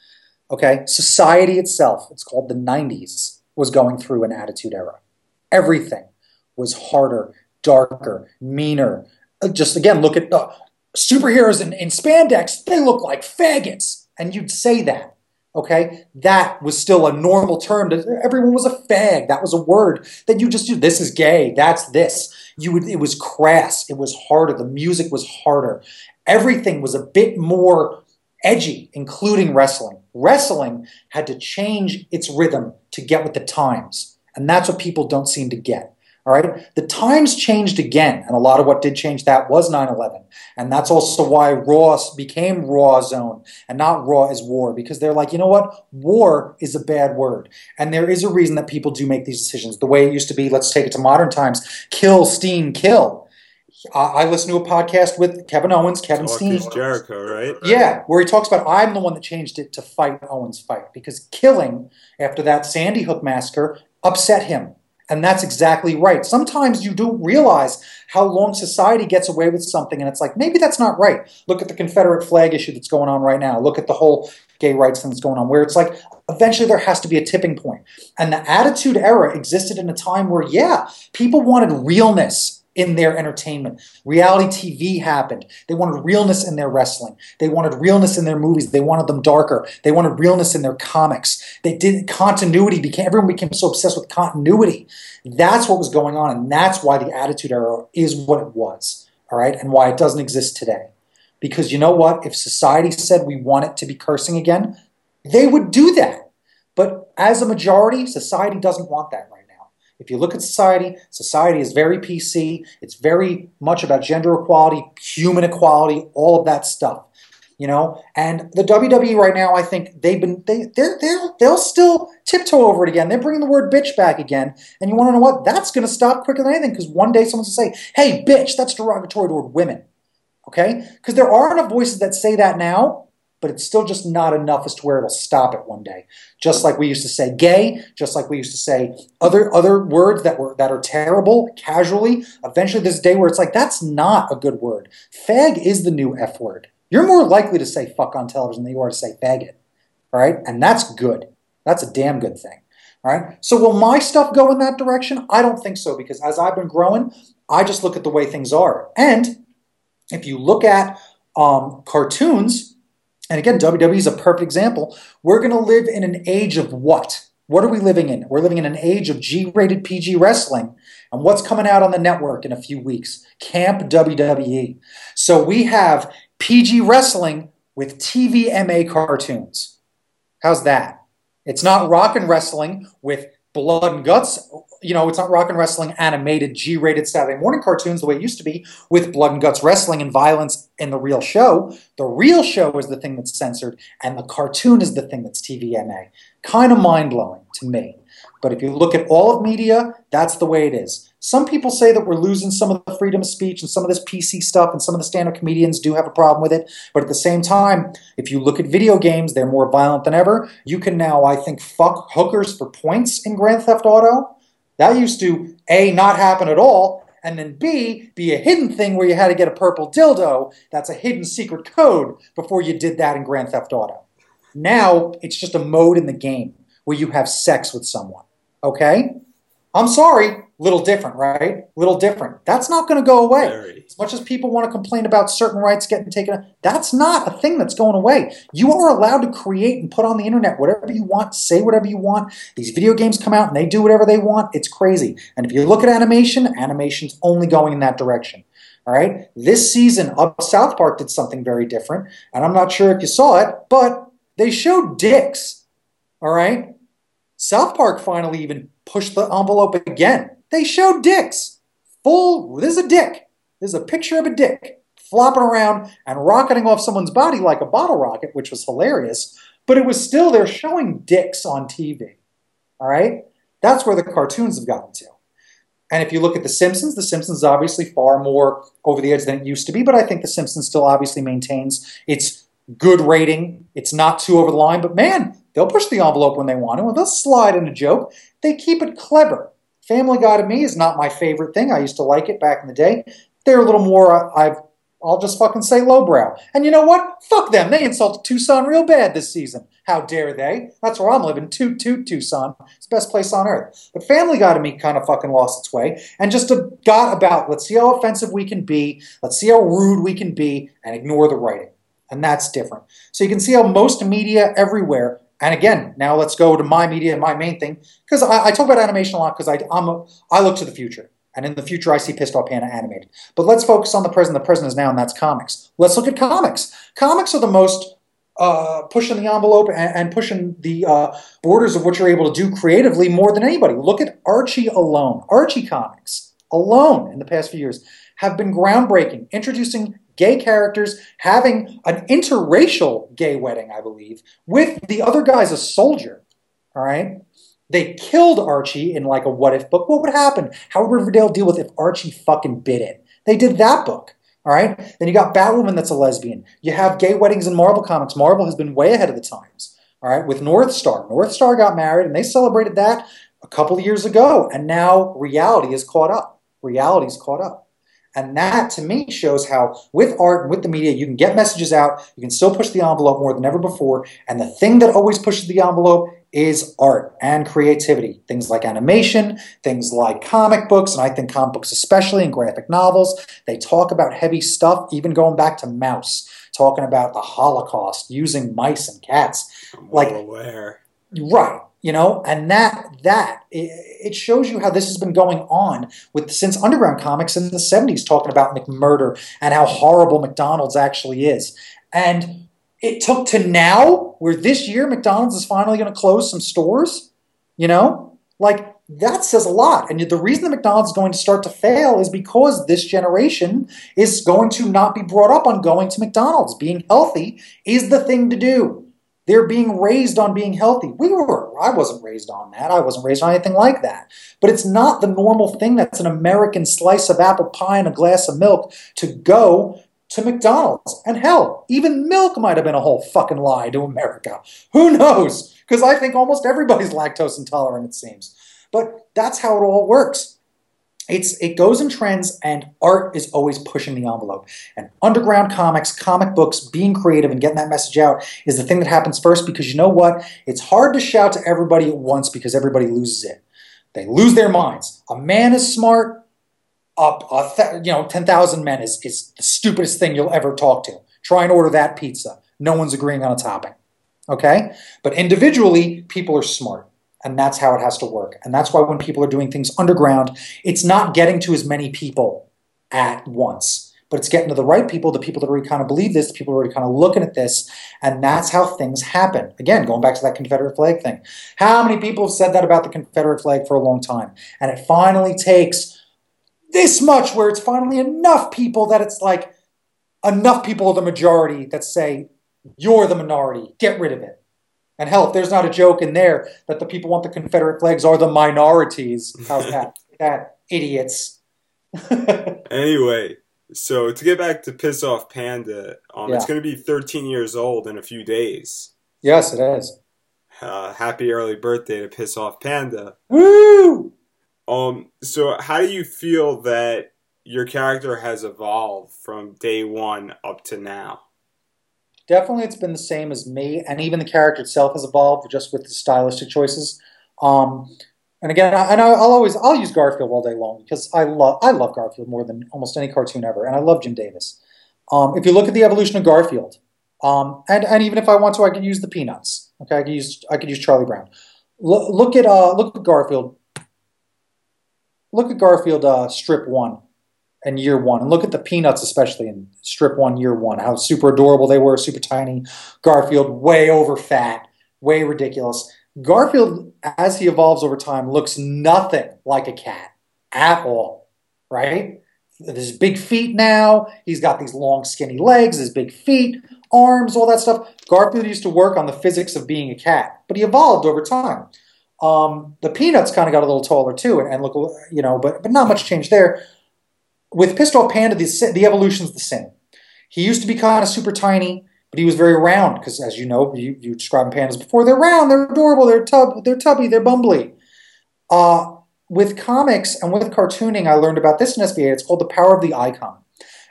Okay, society itself, it's called the '90s, was going through an attitude era. Everything was harder, darker, meaner. Uh, Just again, look at superheroes in, in spandex. They look like faggots, and you'd say that. Okay, that was still a normal term. Everyone was a fag. That was a word that you just do. This is gay. That's this. You would. It was crass. It was harder. The music was harder. Everything was a bit more edgy, including wrestling. Wrestling had to change its rhythm to get with the times, and that's what people don't seem to get. All right, the times changed again, and a lot of what did change that was 9/11, and that's also why Raw became Raw Zone and not Raw is War because they're like, you know what, war is a bad word, and there is a reason that people do make these decisions. The way it used to be, let's take it to modern times: kill, Steen, kill. I, I listen to a podcast with Kevin Owens, Kevin Talk Steen. is Jericho, right? Yeah, where he talks about I'm the one that changed it to fight Owens' fight because killing after that Sandy Hook massacre upset him. And that's exactly right. Sometimes you do realize how long society gets away with something, and it's like, maybe that's not right. Look at the Confederate flag issue that's going on right now. Look at the whole gay rights thing that's going on, where it's like, eventually there has to be a tipping point. And the Attitude Era existed in a time where, yeah, people wanted realness in their entertainment. Reality TV happened. They wanted realness in their wrestling. They wanted realness in their movies. They wanted them darker. They wanted realness in their comics. They did continuity became everyone became so obsessed with continuity. That's what was going on, and that's why the Attitude Era is what it was. All right, and why it doesn't exist today. Because you know what? If society said we want it to be cursing again, they would do that. But as a majority, society doesn't want that right. If you look at society, society is very PC. It's very much about gender equality, human equality, all of that stuff you know. And the WWE right now, I think they've been they they're, they're they'll still tiptoe over it again. They're bringing the word bitch back again, and you want to know what? That's going to stop quicker than anything because one day someone's going to say, "Hey, bitch," that's derogatory toward women. Okay, because there are enough voices that say that now. But it's still just not enough as to where it'll stop it one day. Just like we used to say gay, just like we used to say other other words that were that are terrible casually. Eventually, there's a day where it's like that's not a good word. Fag is the new f word. You're more likely to say fuck on television than you are to say faggot. All right? And that's good. That's a damn good thing. All right? So will my stuff go in that direction? I don't think so because as I've been growing, I just look at the way things are. And if you look at um, cartoons, and again, WWE is a perfect example, we're going to live in an age of what? What are we living in? We're living in an age of G rated PG wrestling. And what's coming out on the network in a few weeks? Camp WWE. So we have PG wrestling with TVMA cartoons. How's that? It's not rock and wrestling with blood and guts. You know, it's not rock and wrestling animated G rated Saturday morning cartoons the way it used to be with blood and guts wrestling and violence in the real show. The real show is the thing that's censored, and the cartoon is the thing that's TVMA. Kind of mind blowing to me. But if you look at all of media, that's the way it is. Some people say that we're losing some of the freedom of speech and some of this PC stuff, and some of the stand up comedians do have a problem with it. But at the same time, if you look at video games, they're more violent than ever. You can now, I think, fuck hookers for points in Grand Theft Auto. That used to, A, not happen at all, and then B, be a hidden thing where you had to get a purple dildo. That's a hidden secret code before you did that in Grand Theft Auto. Now, it's just a mode in the game where you have sex with someone. Okay? I'm sorry, little different, right? Little different. That's not going to go away. Very. As much as people want to complain about certain rights getting taken, that's not a thing that's going away. You are allowed to create and put on the internet whatever you want, say whatever you want. These video games come out and they do whatever they want. It's crazy. And if you look at animation, animation's only going in that direction. All right. This season of South Park did something very different, and I'm not sure if you saw it, but they showed dicks. All right. South Park finally even pushed the envelope again. They showed dicks. Full, this is a dick. This is a picture of a dick flopping around and rocketing off someone's body like a bottle rocket, which was hilarious. But it was still, they're showing dicks on TV. All right? That's where the cartoons have gotten to. And if you look at The Simpsons, The Simpsons is obviously far more over the edge than it used to be, but I think The Simpsons still obviously maintains its good rating. It's not too over the line, but man, They'll push the envelope when they want to, and they'll slide in a joke. They keep it clever. Family Guy to me is not my favorite thing. I used to like it back in the day. They're a little more, uh, I've, I'll just fucking say lowbrow. And you know what? Fuck them. They insulted Tucson real bad this season. How dare they? That's where I'm living. Toot toot Tucson. It's the best place on earth. But Family Guy to me kind of fucking lost its way and just got about let's see how offensive we can be, let's see how rude we can be, and ignore the writing. And that's different. So you can see how most media everywhere and again, now let's go to my media, and my main thing, because I, I, talk about animation a lot because I, I'm a, I look to the future. And in the future, I see Pissed Off Panda animated. But let's focus on the present. The present is now, and that's comics. Let's look at comics. Comics are the most uh, pushing the envelope and, and pushing the uh, borders of what you're able to do creatively more than anybody. Look at Archie alone. Archie comics alone in the past few years have been groundbreaking, introducing gay characters having an interracial gay wedding, I believe, with the other guy's a soldier. All right? They killed Archie in like a what if book. What would happen? How would Riverdale deal with if Archie fucking bit it? They did that book. All right? Then you got Batwoman that's a lesbian. You have gay weddings in Marvel Comics. Marvel has been way ahead of the times. All right? With Northstar. North Star got married and they celebrated that a couple years ago. And now reality is caught up. Reality's caught up. And that to me shows how with art and with the media, you can get messages out, you can still push the envelope more than ever before. And the thing that always pushes the envelope is art and creativity. Things like animation, things like comic books, and I think comic books especially and graphic novels, they talk about heavy stuff, even going back to Maus, talking about the Holocaust, using mice and cats. I'm like aware. Right you know and that that it, shows you how this has been going on with since underground comics in the 70s talking about mcmurder and how horrible mcdonald's actually is. And it took to now where this year mcdonald's is finally going to close some stores you know like that says a lot. And the reason that mcdonald's is going to start to fail is because this generation is going to not be brought up on going to mcdonald's. Being healthy is the thing to do they're being raised on being healthy. We were. I wasn't raised on that. I wasn't raised on anything like that. But it's not the normal thing that's an American slice of apple pie and a glass of milk to go to McDonald's. And hell, even milk might have been a whole fucking lie to America. Who knows? Because I think almost everybody's [laughs] lactose intolerant, it seems. But that's how it all works it's it goes in trends and art is always pushing the envelope. And underground comics comic books being creative and getting that message out is the thing that happens first because you know what? It's hard to shout to everybody at once because everybody loses it. They lose their minds. A man is smart up a th- you know 10,000 men is, is the stupidest thing you'll ever talk to. Try and order that pizza. No one's agreeing on a topping okay? But individually people are smart and that's how it has to work. And that's why when people are doing things underground, it's not getting to as many people at once, but it's getting to the right people, the people that already kind of believe this, the people who are already kind of looking at this, and that's how things happen. Again, going back to that Confederate flag thing. How many people have said that about the Confederate flag for a long time? And it finally takes this much where it's finally enough people that it's like enough people are the majority that say, you're the minority, get rid of it. And hell, if there's not a joke in there that the people want the Confederate flags are the minorities, how's [laughs] that? that idiots. [laughs] anyway, so to get back to Pissed Off Panda, um, yeah. it's going to be 13 years old in a few days. Yes, it is. Uh, happy early birthday to Pissed Off Panda. Woo! Um, so how do you feel that your character has evolved from day one up to now? Definitely it's been the same as me, and even the character itself has evolved just with the stylistic choices. Um, and again, I, and I'll always I'll use Garfield all day long because I love I love Garfield more than almost any cartoon ever, and I love Jim Davis. Um, if you look at the evolution of Garfield, um, and and even if I want to, I could use the Peanuts. Okay, I could use I could use Charlie Brown. Look, look at uh, look at Garfield. Look at Garfield uh, strip one and year one. And look at the Peanuts, especially in strip one, year one, how super adorable they were, super tiny. Garfield, way over fat, way ridiculous. Garfield, as he evolves over time, looks nothing like a cat at all, right? His big feet now. He's got these long, skinny legs, his big feet, arms, all that stuff. Garfield used to work on the physics of being a cat, but he evolved over time. Um, the Peanuts kind of got a little taller too, and, and look, you know, but but not much change there with Pissed Off Panda, the, the evolution's the same. He used to be kind of super tiny, but he was very round because, as you know, you, you described pandas before. They're round, they're adorable, they're tub, they're tubby, they're bumbly. Uh, with comics and with cartooning, I learned about this in SVA. It's called the power of the icon,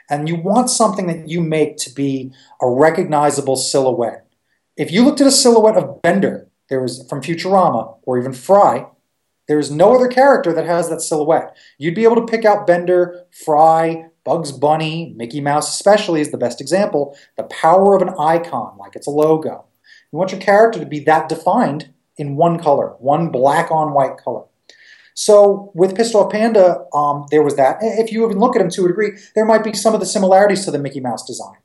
and you want something that you make to be a recognizable silhouette. If you looked at a silhouette of Bender, there was from Futurama or even Fry, there's no other character that has that silhouette. You'd be able to pick out Bender, Fry, Bugs Bunny, Mickey Mouse, especially, is the best example. The power of an icon, like it's a logo. You want your character to be that defined in one color, one black on white color. So with Pissed Off Panda, um, there was that. If you even look at him to a degree, there might be some of the similarities to the Mickey Mouse design.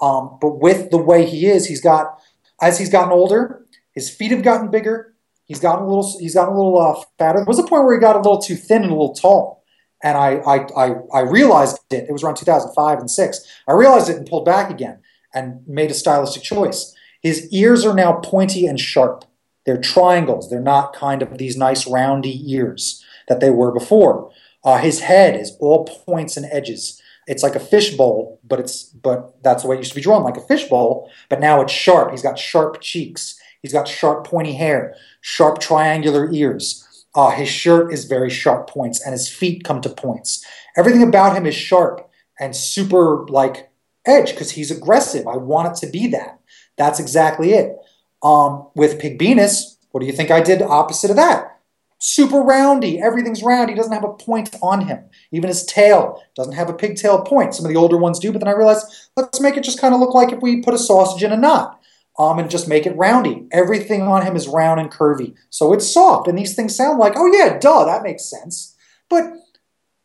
Um, but with the way he is, he's got, as he's gotten older, his feet have gotten bigger, He's gotten a little. He's gotten a little uh, fatter. There was a point where he got a little too thin and a little tall, and I, I, I, I realized it. It was around 2005 and six. I realized it and pulled back again and made a stylistic choice. His ears are now pointy and sharp. They're triangles. They're not kind of these nice roundy ears that they were before. Uh, his head is all points and edges. It's like a fishbowl, but it's but that's the way it used to be drawn, like a fishbowl. But now it's sharp. He's got sharp cheeks. He's got sharp, pointy hair, sharp, triangular ears. Uh, his shirt is very sharp points, and his feet come to points. Everything about him is sharp and super like edge because he's aggressive. I want it to be that. That's exactly it. Um, with Pig Venus, what do you think I did opposite of that? Super roundy. Everything's round. He doesn't have a point on him. Even his tail doesn't have a pigtail point. Some of the older ones do, but then I realized let's make it just kind of look like if we put a sausage in a knot. Um, and just make it roundy. Everything on him is round and curvy, so it's soft. And these things sound like, oh yeah, duh, that makes sense. But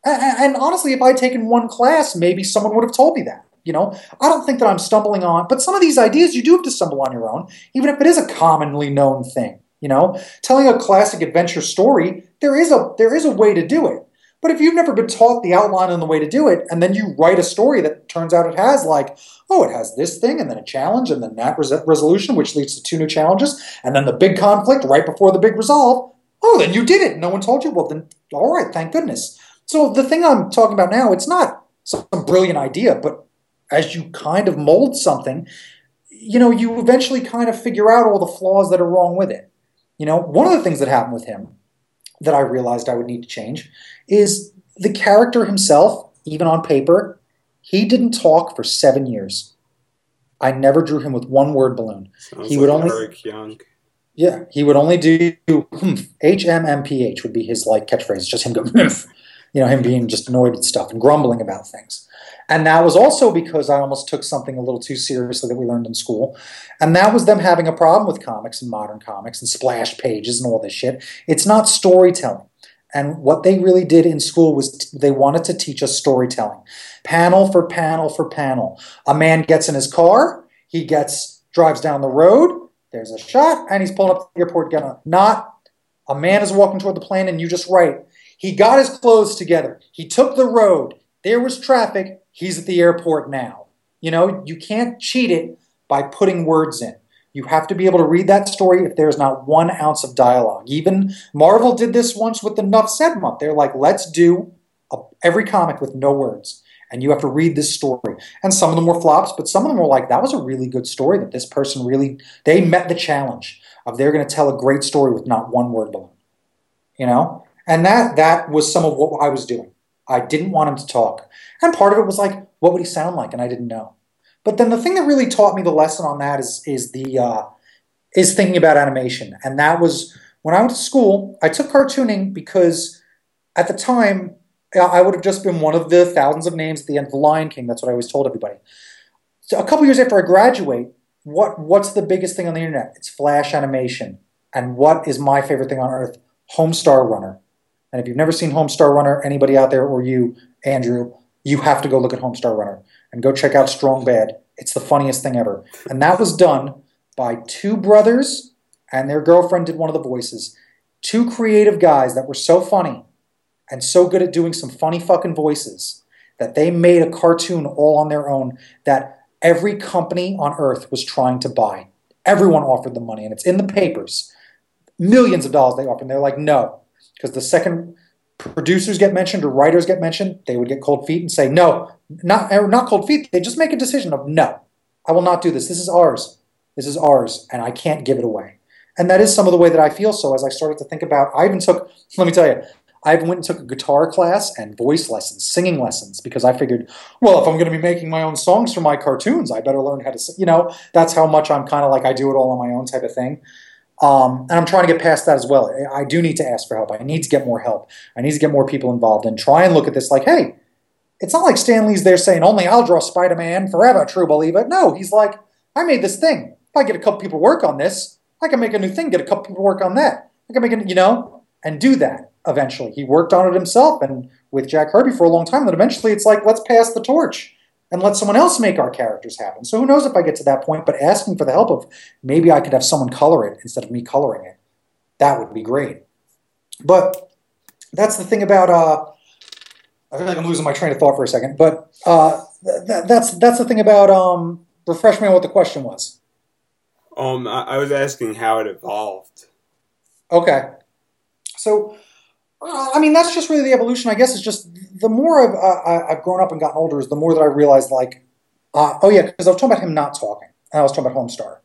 and honestly, if I'd taken one class, maybe someone would have told me that. You know, I don't think that I'm stumbling on, but some of these ideas you do have to stumble on your own, even if it is a commonly known thing. You know, telling a classic adventure story, there is a there is a way to do it. But if you've never been taught the outline and the way to do it, and then you write a story that turns out it has like, oh, it has this thing, and then a challenge, and then that res- resolution, which leads to two new challenges, and then the big conflict right before the big resolve, oh, then you did it. No one told you. Well, then, all right, thank goodness. So the thing I'm talking about now, it's not some brilliant idea, but as you kind of mold something, you know, you eventually kind of figure out all the flaws that are wrong with it. You know, one of the things that happened with him that I realized I would need to change is the character himself, even on paper, he didn't talk for seven years. I never drew him with one word balloon. Sounds he would like only Eric Young. Yeah, he would only do hmm, H M M P H would be his like catchphrase, just him go, [laughs] you know, him being just annoyed at stuff and grumbling about things. And that was also because I almost took something a little too seriously that we learned in school. And that was them having a problem with comics and modern comics and splash pages and all this shit. It's not storytelling. And what they really did in school was t- they wanted to teach us storytelling. Panel for panel for panel. A man gets in his car, he gets drives down the road, there's a shot, and he's pulling up the airport gun. Not a man is walking toward the plane and you just write. He got his clothes together. He took the road. There was traffic. He's at the airport now. You know, you can't cheat it by putting words in. You have to be able to read that story if there's not one ounce of dialogue. Even Marvel did this once with the Nuff Said month. They're like, let's do a, every comic with no words. And you have to read this story. And some of them were flops, but some of them were like, that was a really good story that this person really, they met the challenge of they're going to tell a great story with not one word balloon. You know? And that that was some of what I was doing. I didn't want him to talk. And part of it was like, what would he sound like? And I didn't know. But then the thing that really taught me the lesson on that is is the uh, is thinking about animation, and that was when I went to school. I took cartooning because at the time I would have just been one of the thousands of names at the end of The Lion King. That's what I always told everybody. So a couple years after I graduate, what what's the biggest thing on the internet? It's Flash animation. And what is my favorite thing on earth? Homestar Runner. And if you've never seen Homestar Runner, anybody out there or you, Andrew, you have to go look at Homestar Runner and go check out Strong Bad. It's the funniest thing ever. And that was done by two brothers and their girlfriend did one of the voices. Two creative guys that were so funny and so good at doing some funny fucking voices that they made a cartoon all on their own that every company on earth was trying to buy. Everyone offered them money and it's in the papers. Millions of dollars they offered. And they're like, no. Because the second producers get mentioned or writers get mentioned, they would get cold feet and say, no, not, er, not cold feet. They just make a decision of, no, I will not do this. This is ours. This is ours, and I can't give it away. And that is some of the way that I feel. So as I started to think about, I even took, let me tell you, I went and took a guitar class and voice lessons, singing lessons, because I figured, well, if I'm going to be making my own songs for my cartoons, I better learn how to sing. You know, that's how much I'm kind of like I do it all on my own type of thing. Um, and I'm trying to get past that as well. I do need to ask for help. I need to get more help. I need to get more people involved and try and look at this like, hey, it's not like Stan Lee's there saying, only I'll draw Spider Man forever, true believer. No, he's like, I made this thing. If I get a couple people work on this, I can make a new thing, get a couple people work on that. I can make it, you know, and do that eventually. He worked on it himself and with Jack Kirby for a long time. Then eventually it's like, let's pass the torch and let someone else make our characters happen. So who knows if I get to that point, but asking for the help of maybe I could have someone color it instead of me coloring it. That would be great. But that's the thing about uh I feel like I'm losing my train of thought for a second, but uh th- that's that's the thing about um refresh me on what the question was. Um I was asking how it evolved. Okay. So uh, I mean, that's just really the evolution. I guess it's just the more I've, uh, I've grown up and gotten older, is the more that I realized, like, uh, oh yeah, because I was talking about him not talking, and I was talking about Homestar,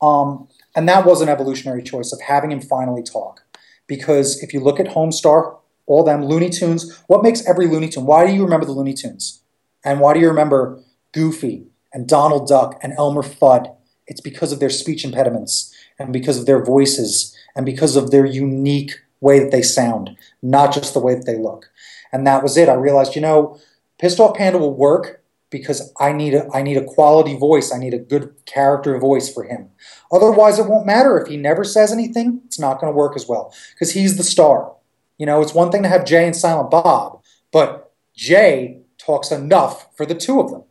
um, and that was an evolutionary choice of having him finally talk. Because if you look at Homestar, all them Looney Tunes, what makes every Looney Tune? Why do you remember the Looney Tunes? And why do you remember Goofy and Donald Duck and Elmer Fudd? It's because of their speech impediments and because of their voices and because of their unique way that they sound, not just the way that they look. And that was it. I realized, you know, Pissed Off Panda will work because I need a I need a quality voice. I need a good character voice for him. Otherwise, it won't matter if he never says anything. It's not going to work as well because he's the star. You know, it's one thing to have Jay and Silent Bob, but Jay talks enough for the two of them.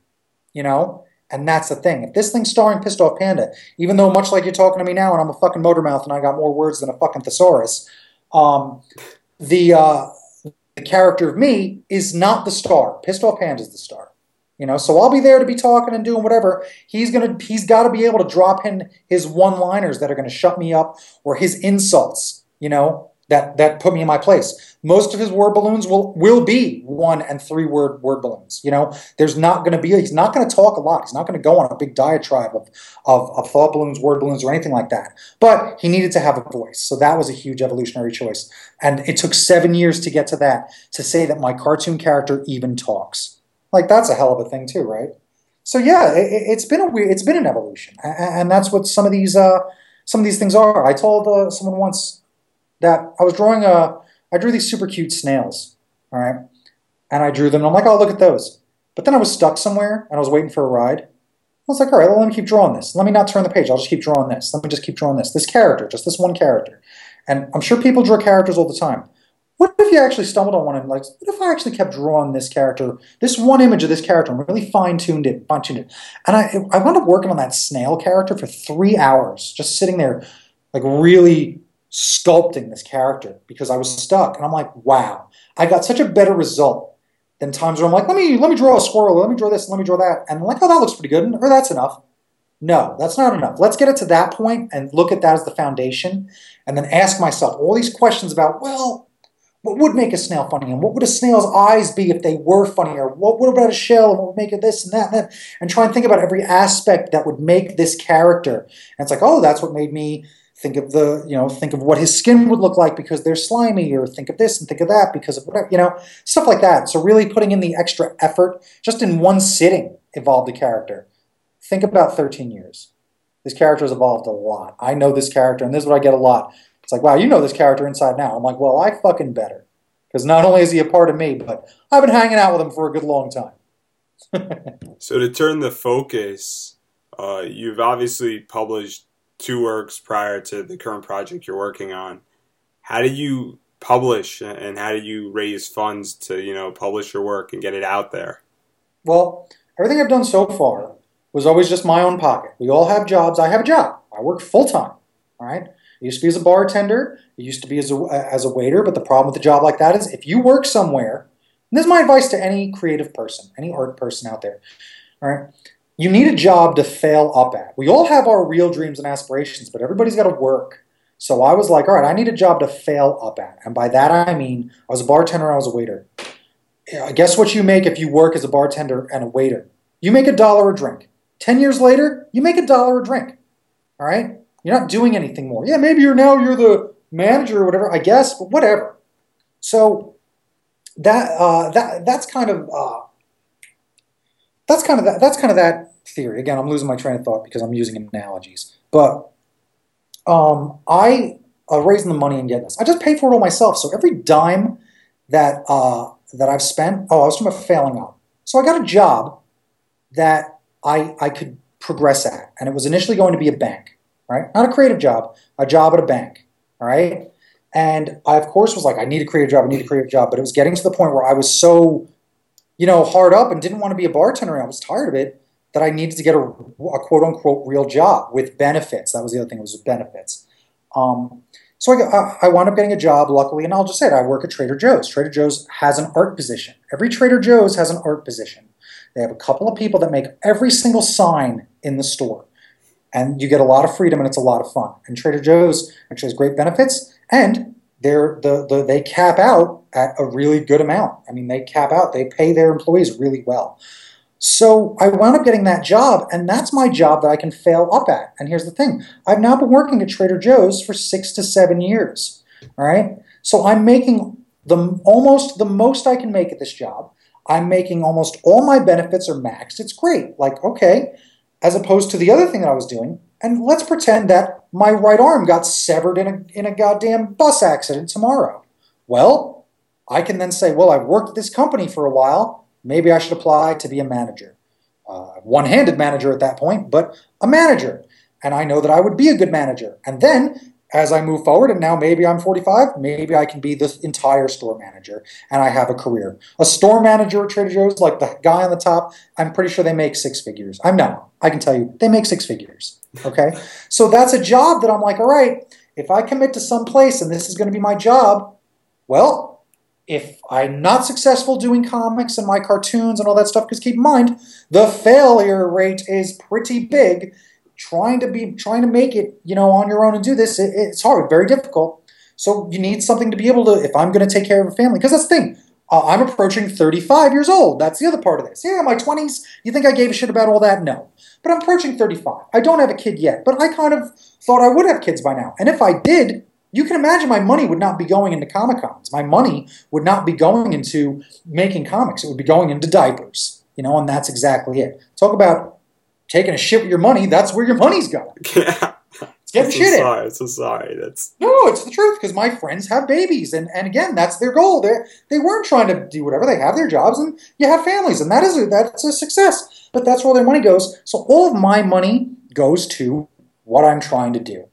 You know, and that's the thing. If this thing's starring Pissed Off Panda, even though much like you're talking to me now, and I'm a fucking motor mouth and I got more words than a fucking thesaurus, um, the uh, the character of me is not the star. Pissed Off Panda is the star. You know, so I'll be there to be talking and doing whatever. He's gonna he's got to be able to drop in his one-liners that are gonna shut me up or his insults. You know, that that put me in my place. Most of his word balloons will will be one and three word word balloons. You know, there's not going to be he's not going to talk a lot. He's not going to go on a big diatribe of, of of thought balloons, word balloons, or anything like that. But he needed to have a voice, so that was a huge evolutionary choice. And it took seven years to get to that to say that my cartoon character even talks. Like that's a hell of a thing too, right? So yeah, it, has been a weird, it's been an evolution, and that's what some of these uh, some of these things are. I told uh, someone once that I was drawing a, I drew these super cute snails, all right, and I drew them. and I'm like, oh, look at those. But then I was stuck somewhere and I was waiting for a ride. I was like, all right, well, let me keep drawing this. Let me not turn the page. I'll just keep drawing this. Let me just keep drawing this. This character, just this one character. And I'm sure people draw characters all the time. What if you actually stumbled on one and like, what if I actually kept drawing this character, this one image of this character, and really fine tuned it, fine tuned it, and I I wound up working on that snail character for three hours, just sitting there, like really sculpting this character because I was mm. stuck, and I'm like, wow, I got such a better result than times where I'm like, let me let me draw a squirrel, let me draw this, let me draw that, and I'm like, oh, that looks pretty good, or that's enough. No, that's not enough. Let's get it to that point and look at that as the foundation, and then ask myself all these questions about, well, what would make a snail funny? And what would a snail's eyes be if they were funnier? What, what about a shell? And what would make it this and that and that? And try and think about every aspect that would make this character. And it's like, oh, that's what made me think of the, you know, think of what his skin would look like because they're slimy, or think of this and think of that because of whatever, you know, stuff like that. So really putting in the extra effort just in one sitting evolved a character. Think about 13 years. This character has evolved a lot. I know this character, and this is what I get a lot. It's like, wow, you know this character inside now. I'm like, well, I fucking better. Because not only is he a part of me, but I've been hanging out with him for a good long time. [laughs] so to turn the focus, uh, you've obviously published two works prior to the current project you're working on. How do you publish and how do you raise funds to, you know, publish your work and get it out there? Well, everything I've done so far was always just my own pocket. We all have jobs. I have a job. I work full time. All right. It used to be as a bartender. It used to be as a, as a waiter. But the problem with a job like that is if you work somewhere, and this is my advice to any creative person, any art person out there, all right, you need a job to fail up at. We all have our real dreams and aspirations, but everybody's got to work. So I was like, all right, I need a job to fail up at. And by that I mean I was a bartender, I was a waiter. I guess what you make if you work as a bartender and a waiter? You make a dollar a drink. 10 years later, you make a dollar a drink. All right? You're not doing anything more. Yeah, maybe you're now you're the manager or whatever. I guess, but whatever. So that uh, that that's kind of uh, that's kind of that, that's kind of that theory. Again, I'm losing my train of thought because I'm using analogies. But um, I uh, raising the money and getting this, I just pay for it all myself. So every dime that uh, that I've spent, oh, I was talking about failing up. So I got a job that I I could progress at, and it was initially going to be a bank right? Not a creative job, a job at a bank, all right? And I, of course, was like, I need a creative job, I need a creative job. But it was getting to the point where I was so, you know, hard up and didn't want to be a bartender. I was tired of it that I needed to get a, a quote unquote real job with benefits. That was the other thing, it was benefits. Um, so I, I wound up getting a job, luckily, and I'll just say it, I work at Trader Joe's. Trader Joe's has an art position. Every Trader Joe's has an art position. They have a couple of people that make every single sign in the store and you get a lot of freedom and it's a lot of fun. And Trader Joe's actually has great benefits, and they're the, the they cap out at a really good amount. I mean, they cap out, they pay their employees really well. So I wound up getting that job, and that's my job that I can fail up at. And here's the thing: I've now been working at Trader Joe's for six to seven years. All right, so I'm making the almost the most I can make at this job. I'm making almost all my benefits are maxed. It's great. Like, okay, as opposed to the other thing that I was doing. And let's pretend that my right arm got severed in a, in a goddamn bus accident tomorrow. Well, I can then say, well, I've worked at this company for a while. Maybe I should apply to be a manager. uh, one-handed manager at that point, but a manager. And I know that I would be a good manager. And then as I move forward, and now maybe I'm 45, maybe I can be the entire store manager and I have a career. A store manager at Trader Joe's, like the guy on the top, I'm pretty sure they make six figures. I'm not. I can tell you, they make six figures. Okay? [laughs] so that's a job that I'm like, all right, if I commit to some place and this is going to be my job, well, if I'm not successful doing comics and my cartoons and all that stuff, because keep in mind, the failure rate is pretty big. Trying to be trying to make it you know on your own and do this it, it's hard very difficult. So you need something to be able to if i'm going to take care of a family because that's the thing uh, i'm approaching 35 years old that's the other part of this. Yeah my 20s you think i gave a shit about all that? No. But i'm approaching 35 i don't have a kid yet but i kind of thought i would have kids by now. And if i did you can imagine my money would not be going into comic cons my money would not be going into making comics it would be going into diapers you know and that's exactly it talk about taking a shit with your money, that's where your money's going. [laughs] Yeah. It's getting so shit sorry, in. So sorry. That's no, it's the truth because my friends have babies, and, and again, that's their goal. They they weren't trying to do whatever. They have their jobs, and you have families, and that is a, that's a success. But that's where their money goes. So all of my money goes to what I'm trying to do.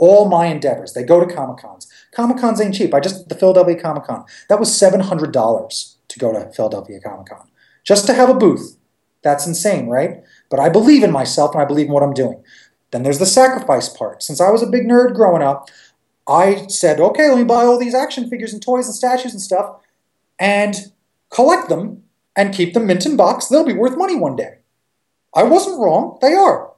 All my endeavors they go to comic cons. Comic cons ain't cheap. I just the Philadelphia Comic Con that was seven hundred dollars to go to Philadelphia Comic Con just to have a booth. That's insane, right? But I believe in myself and I believe in what I'm doing. Then there's the sacrifice part. Since I was a big nerd growing up, I said, okay, let me buy all these action figures and toys and statues and stuff and collect them and keep them mint in box. They'll be worth money one day. I wasn't wrong. They are.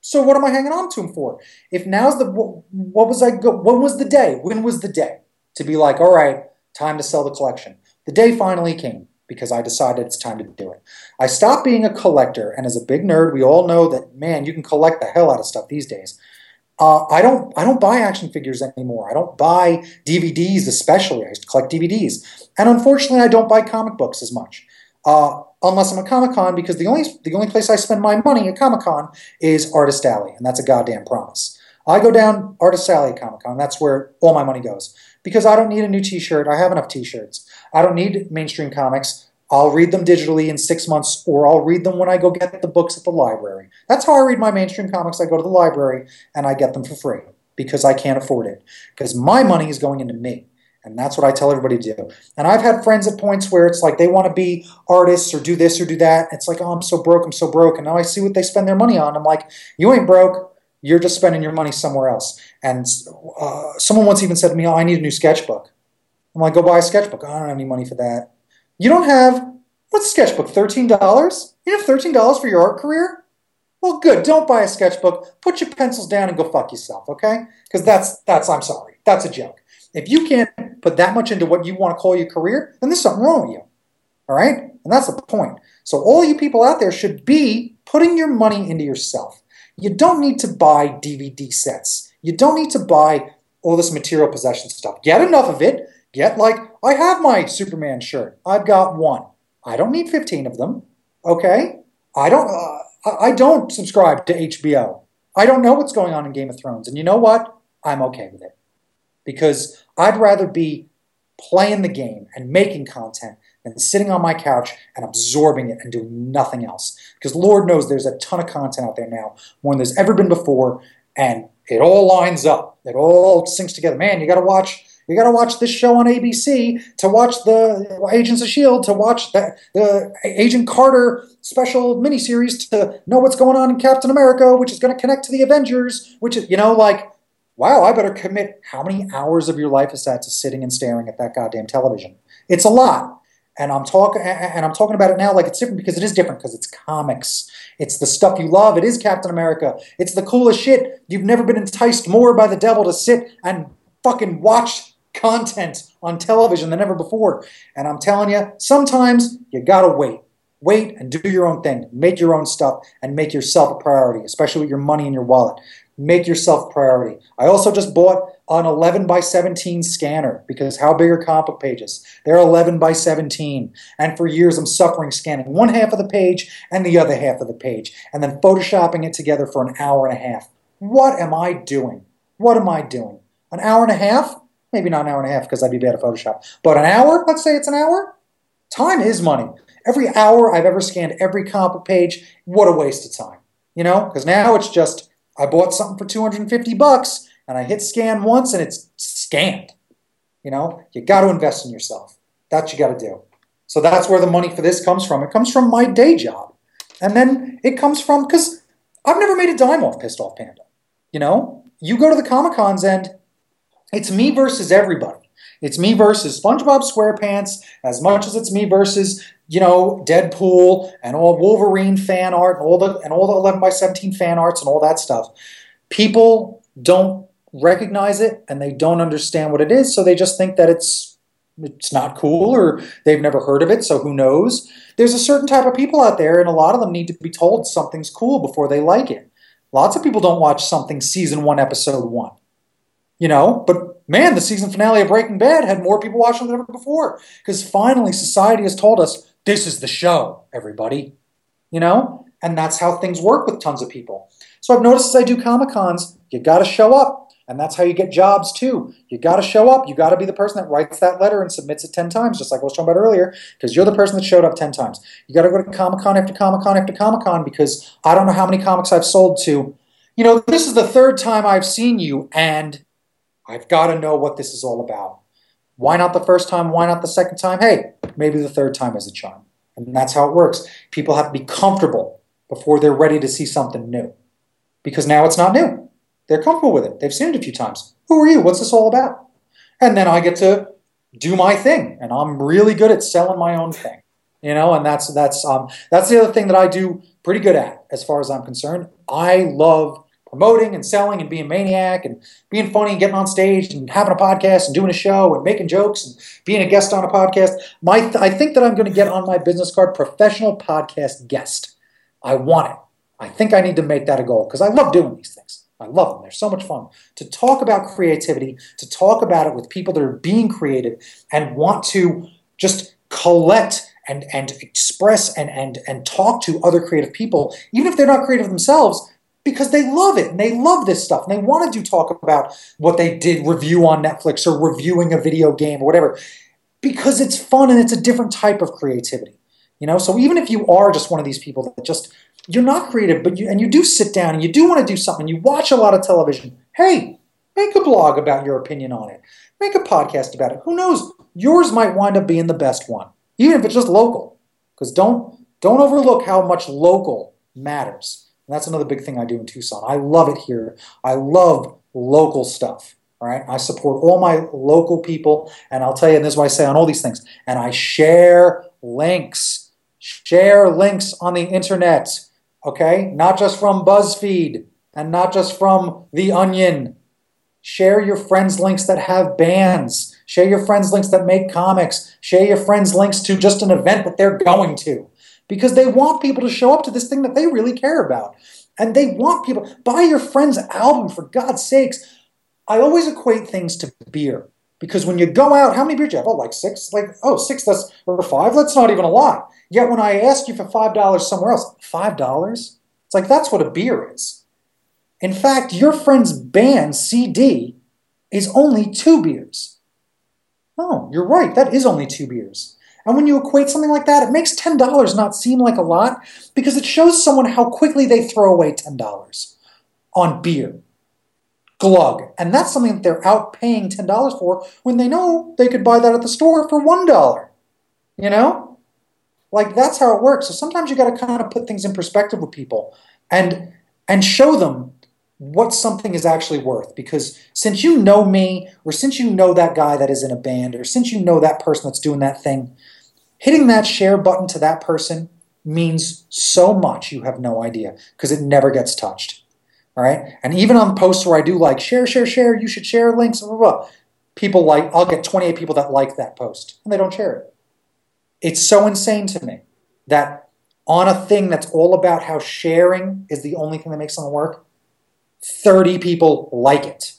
So what am I hanging on to him for? If now's the what was I go, when was the day? When was the day to be like, all right, time to sell the collection? The day finally came because I decided it's time to do it. I stopped being a collector, and as a big nerd, we all know that man, you can collect the hell out of stuff these days. Uh, I don't I don't buy action figures anymore. I don't buy DVDs, especially. I used to collect DVDs, and unfortunately, I don't buy comic books as much. Uh, unless I'm at Comic Con, because the only the only place I spend my money at Comic Con is Artist Alley, and that's a goddamn promise. I go down Artist Alley at Comic Con. That's where all my money goes because I don't need a new T-shirt. I have enough T-shirts. I don't need mainstream comics. I'll read them digitally in six months, or I'll read them when I go get the books at the library. That's how I read my mainstream comics. I go to the library and I get them for free because I can't afford it. Because my money is going into me. And that's what I tell everybody to do. And I've had friends at points where it's like they want to be artists or do this or do that. It's like, oh, I'm so broke, I'm so broke. And now I see what they spend their money on. I'm like, you ain't broke. You're just spending your money somewhere else. And uh, someone once even said to me, oh, I need a new sketchbook. I'm like, go buy a sketchbook. I don't have any money for that. You don't have, what's a sketchbook, $13? You have $13 for your art career? Well, good. Don't buy a sketchbook. Put your pencils down and go fuck yourself, okay? Because that's, that's, I'm sorry, that's a joke. If you can't put that much into what you want to call your career, then there's something wrong with you. All right? And that's the point. So all you people out there should be putting your money into yourself. You don't need to buy DVD sets. You don't need to buy all this material possession stuff. Get enough of it. Get like, I have my Superman shirt. I've got one. I don't need 15 of them. Okay? I don't uh, I don't subscribe to HBO. I don't know what's going on in Game of Thrones. And you know what? I'm okay with it. Because I'd rather be playing the game and making content than sitting on my couch and absorbing it and doing nothing else. Because Lord knows there's a ton of content out there now, more than there's ever been before, and it all lines up. It all syncs together. Man, you got to watch. You got to watch this show on ABC to watch the Agents of Shield, to watch the, the Agent Carter special miniseries, to know what's going on in Captain America, which is going to connect to the Avengers. Which is, you know, like, wow, I better commit. How many hours of your life is that to sitting and staring at that goddamn television? It's a lot and I'm talking and I'm talking about it now like it's different because it is different because it's comics. It's the stuff you love. It is Captain America. It's the coolest shit. You've never been enticed more by the devil to sit and fucking watch content on television than ever before. And I'm telling you, sometimes you gotta wait. Wait and do your own thing. Make your own stuff and make yourself a priority, especially with your money in your wallet. Make yourself priority. I also just bought an 11 by 17 scanner because how big are comic pages? They're 11 by 17. And for years I'm suffering scanning one half of the page and the other half of the page and then photoshopping it together for an hour and a half. What am I doing? What am I doing? An hour and a half? Maybe not an hour and a half because I'd be bad at Photoshop. But an hour? Let's say it's an hour? Time is money. Every hour I've ever scanned every comic page, what a waste of time. You know, because now it's just I bought something for 250 bucks and I hit scan once and it's scanned. You know, you got to invest in yourself. That you got to do. So that's where the money for this comes from. It comes from my day job. And then it comes from, because I've never made a dime off Pissed Off Panda. You know, you go to the Comic Cons and it's me versus everybody. It's me versus SpongeBob SquarePants as much as it's me versus you know Deadpool and all Wolverine fan art and all the and all the 11 by 17 fan arts and all that stuff. People don't recognize it and they don't understand what it is, so they just think that it's it's not cool or they've never heard of it, so who knows? There's a certain type of people out there, and a lot of them need to be told something's cool before they like it. Lots of people don't watch something season one, episode one. You know, but man, the season finale of Breaking Bad had more people watching than ever before because finally society has told us this is the show, everybody. You know, and that's how things work with tons of people. So I've noticed as I do Comic Cons, you got to show up. And that's how you get jobs too. You got to show up. You got to be the person that writes that letter and submits it 10 times, just like I was talking about earlier, because you're the person that showed up 10 times. You got to go to Comic Con after Comic Con after Comic Con because I don't know how many comics I've sold to. You know, this is the third time I've seen you, and I've got to know what this is all about. Why not the first time? Why not the second time? Hey, maybe the third time is a charm. And that's how it works. People have to be comfortable before they're ready to see something new. Because now it's not new. They're comfortable with it. They've seen it a few times. Who are you? What's this all about? And then I get to do my thing, and I'm really good at selling my own thing. You know, and that's that's um, that's the other thing that I do pretty good at, as far as I'm concerned. I love promoting and selling and being maniac and being funny and getting on stage and having a podcast and doing a show and making jokes and being a guest on a podcast. My, th- I think that I'm going to get on my business card professional podcast guest. I want it. I think I need to make that a goal because I love doing these things. I love them. They're so much fun to talk about creativity, to talk about it with people that are being creative and want to just collect and, and express and, and, and talk to other creative people, even if they're not creative themselves, because they love it and they love this stuff and they want to do talk about what they did review on Netflix or reviewing a video game or whatever because it's fun and it's a different type of creativity. You know, so even if you are just one of these people that just you're not creative, but you and you do sit down and you do want to do something, you watch a lot of television. Hey, make a blog about your opinion on it. Make a podcast about it. Who knows? Yours might wind up being the best one, even if it's just local. Because don't don't overlook how much local matters. And that's another big thing I do in Tucson. I love it here. I love local stuff. Right. I support all my local people. And I'll tell you, and this is why I say on all these things. And I share links. Share links on the internet. Okay? Not just from BuzzFeed and not just from The Onion. Share your friends' links that have bands. Share your friends' links that make comics. Share your friends' links to just an event that they're going to because they want people to show up to this thing that they really care about. And they want people, buy your friend's album for God's sakes. I always equate things to beer because when you go out, how many beers do you have? Oh, like six? Like, oh, six, that's, or five? That's not even a lot. Yet when I ask you for $5 somewhere else, $5? It's like, that's what a beer is. In fact, your friend's band CD is only two beers. Oh, you're right. That is only two beers. And when you equate something like that, it makes $10 not seem like a lot because it shows someone how quickly they throw away $10 on beer. Glug. And that's something that they're out paying $10 for when they know they could buy that at the store for $1. You know? Like that's how it works. So sometimes you got to kind of put things in perspective with people and and show them what something is actually worth because since you know me or since you know that guy that is in a band or since you know that person that's doing that thing hitting that share button to that person means so much you have no idea because it never gets touched all right and even on posts where i do like share share share you should share links blah, blah, blah, people like i'll get 28 people that like that post and they don't share it it's so insane to me that on a thing that's all about how sharing is the only thing that makes something work 30 people like it.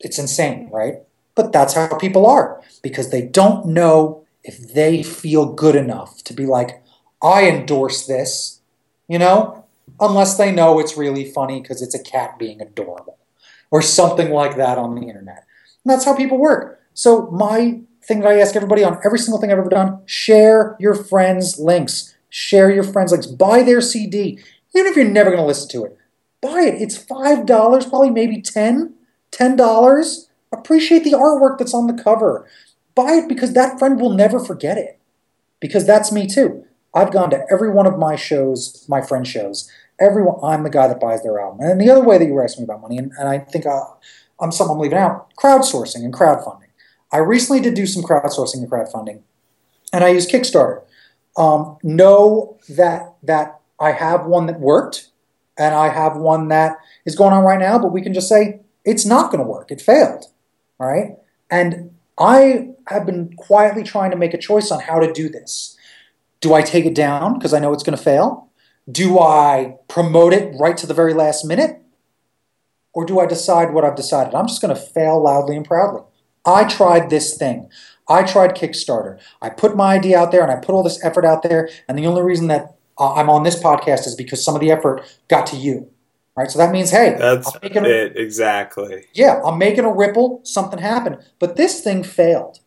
It's insane, right? But that's how people are because they don't know if they feel good enough to be like, I endorse this, you know, unless they know it's really funny because it's a cat being adorable or something like that on the internet. And that's how people work. So my thing that I ask everybody on every single thing I've ever done share your friends' links. Share your friends' links. Buy their CD, even if you're never going to listen to it. Buy it. It's $5, probably maybe 10 $10. Appreciate the artwork that's on the cover. Buy it because that friend will never forget it. Because that's me too. I've gone to every one of my shows, my friend shows. Everyone, I'm the guy that buys their album. And the other way that you were asking me about money, and, and I think uh, I'm something I'm leaving out, crowdsourcing and crowdfunding. I recently did do some crowdsourcing and crowdfunding, and I used Kickstarter. Um, know that that I have one that worked, and I have one that is going on right now. But we can just say it's not going to work. It failed. All right, and I have been quietly trying to make a choice on how to do this. Do I take it down because I know it's going to fail? Do I promote it right to the very last minute? Or do I decide what I've decided? I'm just going to fail loudly and proudly. I tried this thing. I tried Kickstarter. I put my idea out there and I put all this effort out there. And the only reason that uh, I'm on this podcast is because some of the effort got to you. Right, so that means, hey, that's it exactly. Yeah, I'm making a ripple. Something happened, but this thing failed.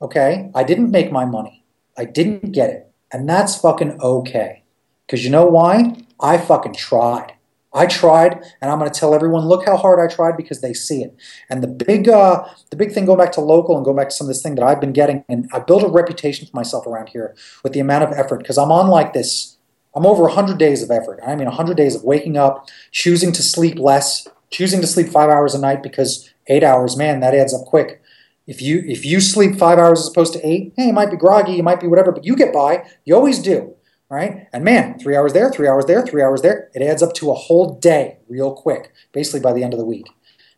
Okay, I didn't make my money. I didn't get it, and that's fucking okay. Because you know why? I fucking tried. I tried, and I'm going to tell everyone, look how hard I tried because they see it. And the big, uh, the big thing going back to local and going back to some of this thing that I've been getting, and I built a reputation for myself around here with the amount of effort because I'm on like this. I'm over 100 days of effort. I mean, 100 days of waking up, choosing to sleep less, choosing to sleep five hours a night because eight hours, man, that adds up quick. If you if you sleep five hours as opposed to eight, hey, you might be groggy, you might be whatever, but you get by. You always do right? And man, three hours there, three hours there, three hours there, it adds up to a whole day real quick, basically by the end of the week.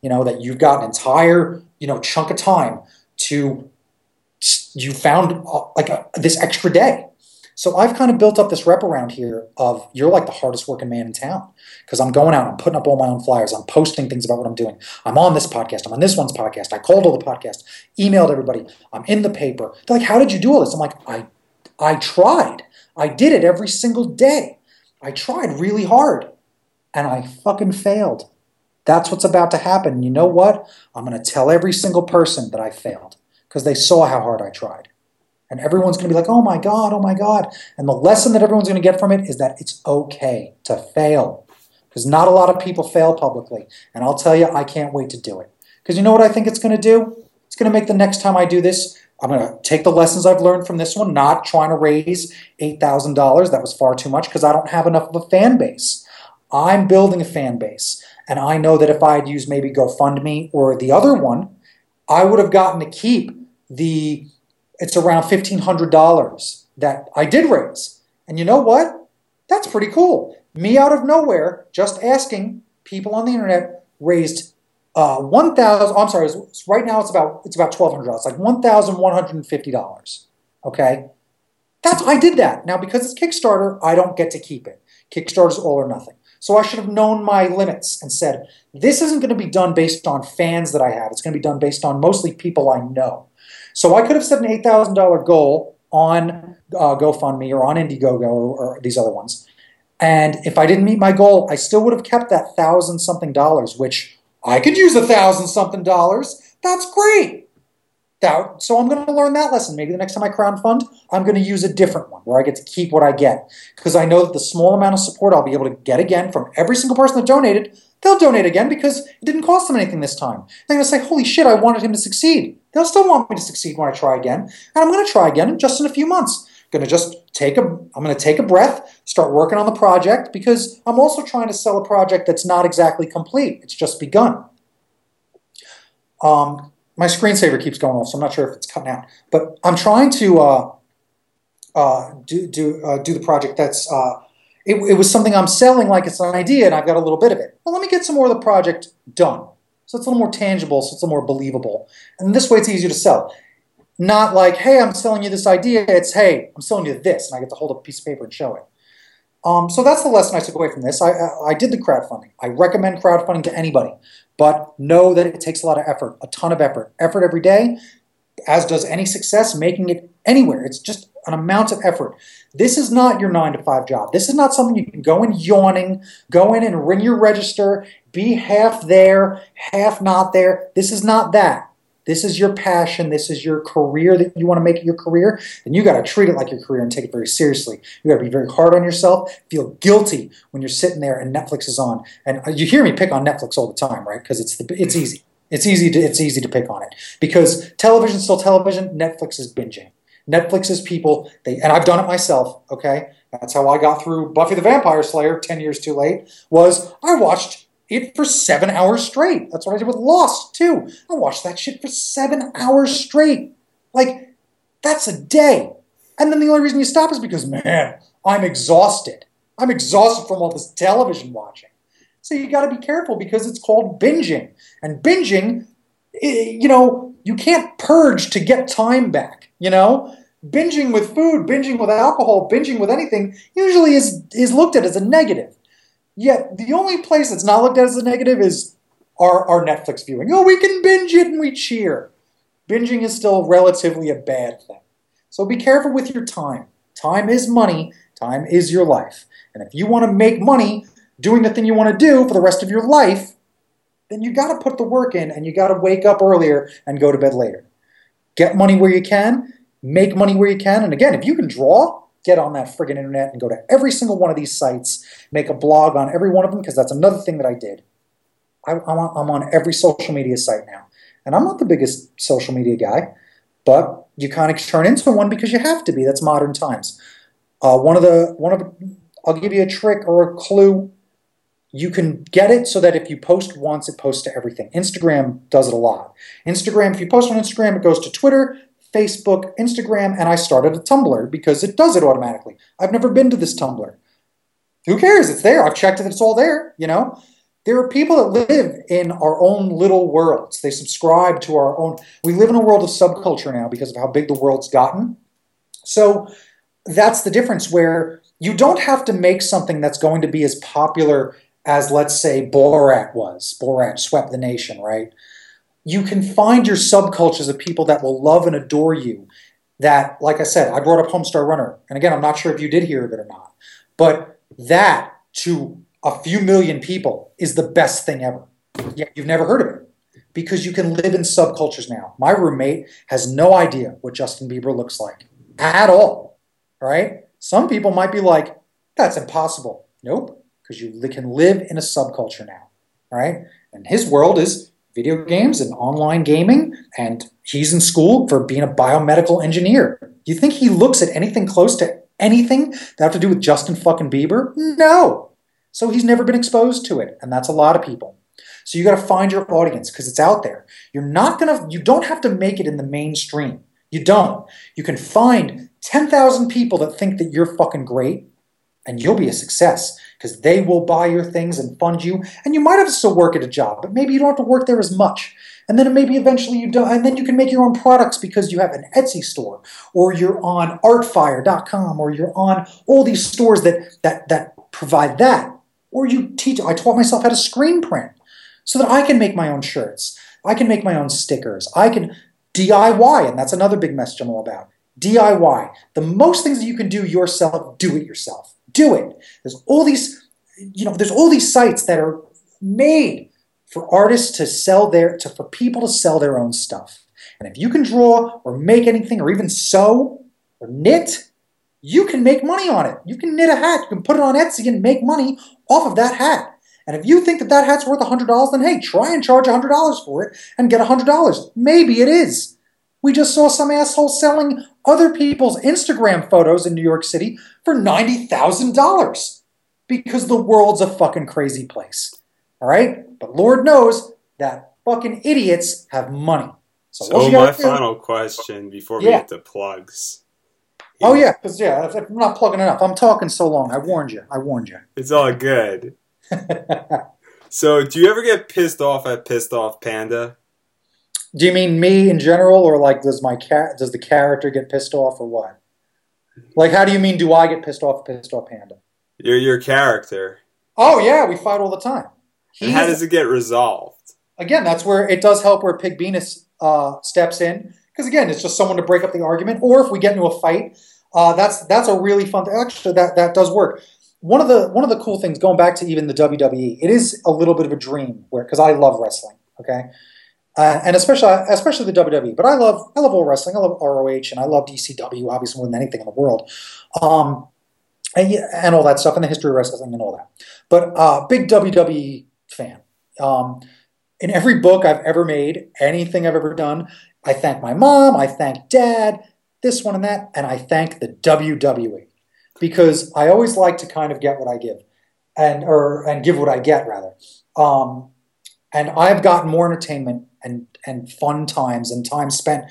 You know, that you've got an entire, you know, chunk of time to, you found uh, like a, this extra day. So I've kind of built up this rep around here of you're like the hardest working man in town because I'm going out, I'm putting up all my own flyers, I'm posting things about what I'm doing. I'm on this podcast, I'm on this one's podcast. I called all the podcasts, emailed everybody, I'm in the paper. They're like, "How did you do all this?" I'm like, "I I tried. I did it every single day. I tried really hard and I fucking failed. That's what's about to happen. You know what? I'm going to tell every single person that I failed because they saw how hard I tried. And everyone's going to be like, oh my God, oh my God. And the lesson that everyone's going to get from it is that it's okay to fail because not a lot of people fail publicly. And I'll tell you, I can't wait to do it. Because you know what I think it's going to do? It's going to make the next time I do this I'm going to take the lessons I've learned from this one, not trying to raise $8,000. That was far too much because I don't have enough of a fan base. I'm building a fan base. And I know that if I had used maybe GoFundMe or the other one, I would have gotten to keep the, it's around $1,500 that I did raise. And you know what? That's pretty cool. Me out of nowhere, just asking people on the internet, raised uh, one thousand. I'm sorry. Right now, it's about it's about twelve hundred dollars. It's like one thousand one hundred and fifty dollars. Okay, that's I did that. Now because it's Kickstarter, I don't get to keep it. Kickstarter's all or nothing. So I should have known my limits and said this isn't going to be done based on fans that I have. It's going to be done based on mostly people I know. So I could have set an eight thousand dollar goal on uh, GoFundMe or on Indiegogo or, or these other ones. And if I didn't meet my goal, I still would have kept that thousand something dollars, which I could use a thousand something dollars. That's great. That, so I'm going to learn that lesson. Maybe the next time I crowdfund, I'm going to use a different one where I get to keep what I get. Because I know that the small amount of support I'll be able to get again from every single person that donated, they'll donate again because it didn't cost them anything this time. They're going to say, holy shit, I wanted him to succeed. They'll still want me to succeed when I try again. And I'm going to try again just in a few months going to just take a i'm going to take a breath start working on the project because i'm also trying to sell a project that's not exactly complete it's just begun um, my screensaver keeps going off so i'm not sure if it's cutting out but i'm trying to uh, uh, do, do, uh, do the project that's uh, it, it was something i'm selling like it's an idea and i've got a little bit of it well let me get some more of the project done so it's a little more tangible so it's a little more believable and this way it's easier to sell not like, hey, I'm selling you this idea. It's, hey, I'm selling you this, and I get to hold a piece of paper and show it. Um, so that's the lesson I took away from this. I, I, I did the crowdfunding. I recommend crowdfunding to anybody, but know that it takes a lot of effort, a ton of effort. Effort every day, as does any success, making it anywhere. It's just an amount of effort. This is not your nine to five job. This is not something you can go in yawning, go in and ring your register, be half there, half not there. This is not that. this is your passion, this is your career that you want to make it your career, then you got to treat it like your career and take it very seriously. You got to be very hard on yourself, feel guilty when you're sitting there and Netflix is on. And uh, you hear me pick on Netflix all the time, right? Because it's the, it's easy. It's easy to it's easy to pick on it because television's still television. Netflix is binging. Netflix is people they and I've done it myself. Okay, that's how I got through Buffy the Vampire Slayer ten years too late. Was I watched it for seven hours straight. That's what I did with Lost too. I watched that shit for seven hours straight. Like that's a day. And then the only reason you stop is because man, I'm exhausted. I'm exhausted from all this television watching. So you got to be careful because it's called binging. And binging, eh, you know, you can't purge to get time back, you know? Binging with food, binging with alcohol, binging with anything usually is is looked at as a negative. Yet the only place that's not looked at as a negative is our, our Netflix viewing. Oh, we can binge it and we cheer. Binging is still relatively a bad thing. So be careful with your time. Time is money, time is your life. And if you want to make money doing the thing you want to do for the rest of your life, then you got to put the work in and you got to wake up earlier and go to bed later. Get money where you can, make money where you can. And again, if you can draw, get on that friggin' internet and go to every single one of these sites, make a blog on every one of them, because that's another thing that I did. I, am on, I'm on every social media site now. And I'm not the biggest social media guy, but you kind of turn into one because you have to be. That's modern times. Uh, one of the one of I'll give you a trick or a clue you can get it so that if you post once, it posts to everything. Instagram does it a lot. Instagram, if you post on Instagram, it goes to Twitter, Facebook, Instagram, and I started a Tumblr because it does it automatically. I've never been to this Tumblr. Who cares? It's there. I've checked it, it's all there, you know? There are people that live in our own little worlds. They subscribe to our own. We live in a world of subculture now because of how big the world's gotten. So that's the difference where you don't have to make something that's going to be as popular as let's say Borat was. Borat swept the nation, right? You can find your subcultures of people that will love and adore you. That, like I said, I brought up Homestar Runner. And again, I'm not sure if you did hear of it or not. But that to a few million people is the best thing ever. Yet you've never heard of it because you can live in subcultures now. My roommate has no idea what Justin Bieber looks like at all. Right? Some people might be like, that's impossible. Nope because you can live in a subculture now, right? And his world is video games and online gaming, and he's in school for being a biomedical engineer. Do you think he looks at anything close to anything that have to do with Justin fucking Bieber? No. So he's never been exposed to it, and that's a lot of people. So you got to find your audience because it's out there. You're not gonna, you don't have to make it in the mainstream. You don't. You can find 10,000 people that think that you're fucking great, and you'll be a success because they will buy your things and fund you. And you might have to still work at a job, but maybe you don't have to work there as much. And then maybe eventually you don't, and then you can make your own products because you have an Etsy store, or you're on Artfire.com, or you're on all these stores that that that provide that. Or you teach. I taught myself how to screen print so that I can make my own shirts. I can make my own stickers. I can DIY, and that's another big message I'm all about. DIY. The most things that you can do yourself, do it yourself do it. There's all these, you know, there's all these sites that are made for artists to sell their, to, for people to sell their own stuff. And if you can draw or make anything or even sew or knit, you can make money on it. You can knit a hat, you can put it on Etsy and make money off of that hat. And if you think that that hat's worth $100, then hey, try and charge $100 for it and get $100. Maybe it is. We just saw some asshole selling other people's Instagram photos in New York City for $90,000 because the world's a fucking crazy place. All right? But Lord knows that fucking idiots have money. So, so my do, final question before yeah. we get to plugs. Oh yeah, because yeah, I'm not plugging enough. I'm talking so long. I warned you. I warned you. It's all good. [laughs] so, do you ever get pissed off at Pissed Off Panda? Do you mean me in general, or like does my cat does the character get pissed off, or what? Like, how do you mean? Do I get pissed off? Pissed off, Panda? Your your character. Oh yeah, we fight all the time. how does it get resolved? Again, that's where it does help where Pig Venus uh, steps in because again, it's just someone to break up the argument. Or if we get into a fight, uh, that's that's a really fun. Actually, that that does work. One of the one of the cool things going back to even the WWE, it is a little bit of a dream where because I love wrestling. Okay, uh, and especially especially the WWE. But I love I love all wrestling. I love ROH and I love ECW obviously more than anything in the world, um, and, and all that stuff and the history of wrestling and all that. But uh, big WWE fan. Um, in every book I've ever made, anything I've ever done, I thank my mom, I thank dad, this one and that, and I thank the WWE because I always like to kind of get what I give, and or and give what I get rather. Um, and I've gotten more entertainment and and fun times and time spent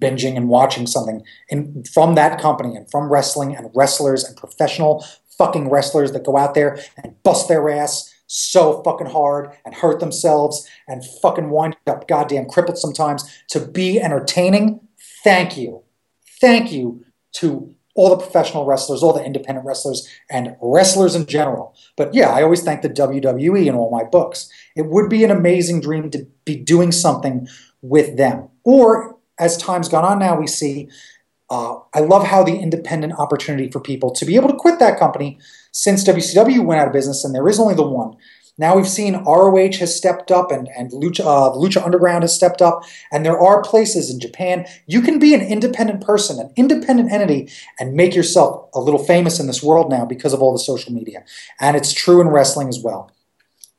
binging and watching something in, from that company and from wrestling and wrestlers and professional fucking wrestlers that go out there and bust their ass so fucking hard and hurt themselves and fucking wind up goddamn crippled sometimes to be entertaining. Thank you. Thank you to all the professional wrestlers, all the independent wrestlers, and wrestlers in general. But yeah, I always thank the WWE in all my books. It would be an amazing dream to be doing something with them. Or as time's gone on now, we see. Uh, I love how the independent opportunity for people to be able to quit that company since WCW went out of business, and there is only the one. Now we've seen ROH has stepped up and, and Lucha, uh, Lucha Underground has stepped up, and there are places in Japan you can be an independent person, an independent entity, and make yourself a little famous in this world now because of all the social media. And it's true in wrestling as well.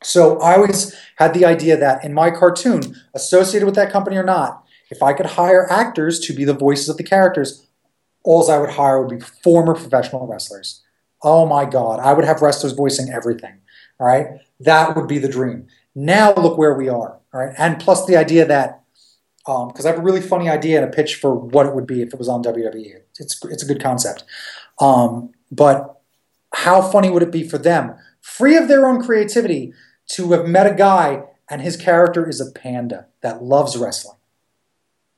So I always had the idea that in my cartoon, associated with that company or not, if I could hire actors to be the voices of the characters, all I would hire would be former professional wrestlers. Oh my God, I would have wrestlers voicing everything. All right, that would be the dream. Now look where we are. All right, and plus the idea that because um, I have a really funny idea and a pitch for what it would be if it was on WWE. It's it's a good concept, um, but how funny would it be for them, free of their own creativity, to have met a guy and his character is a panda that loves wrestling,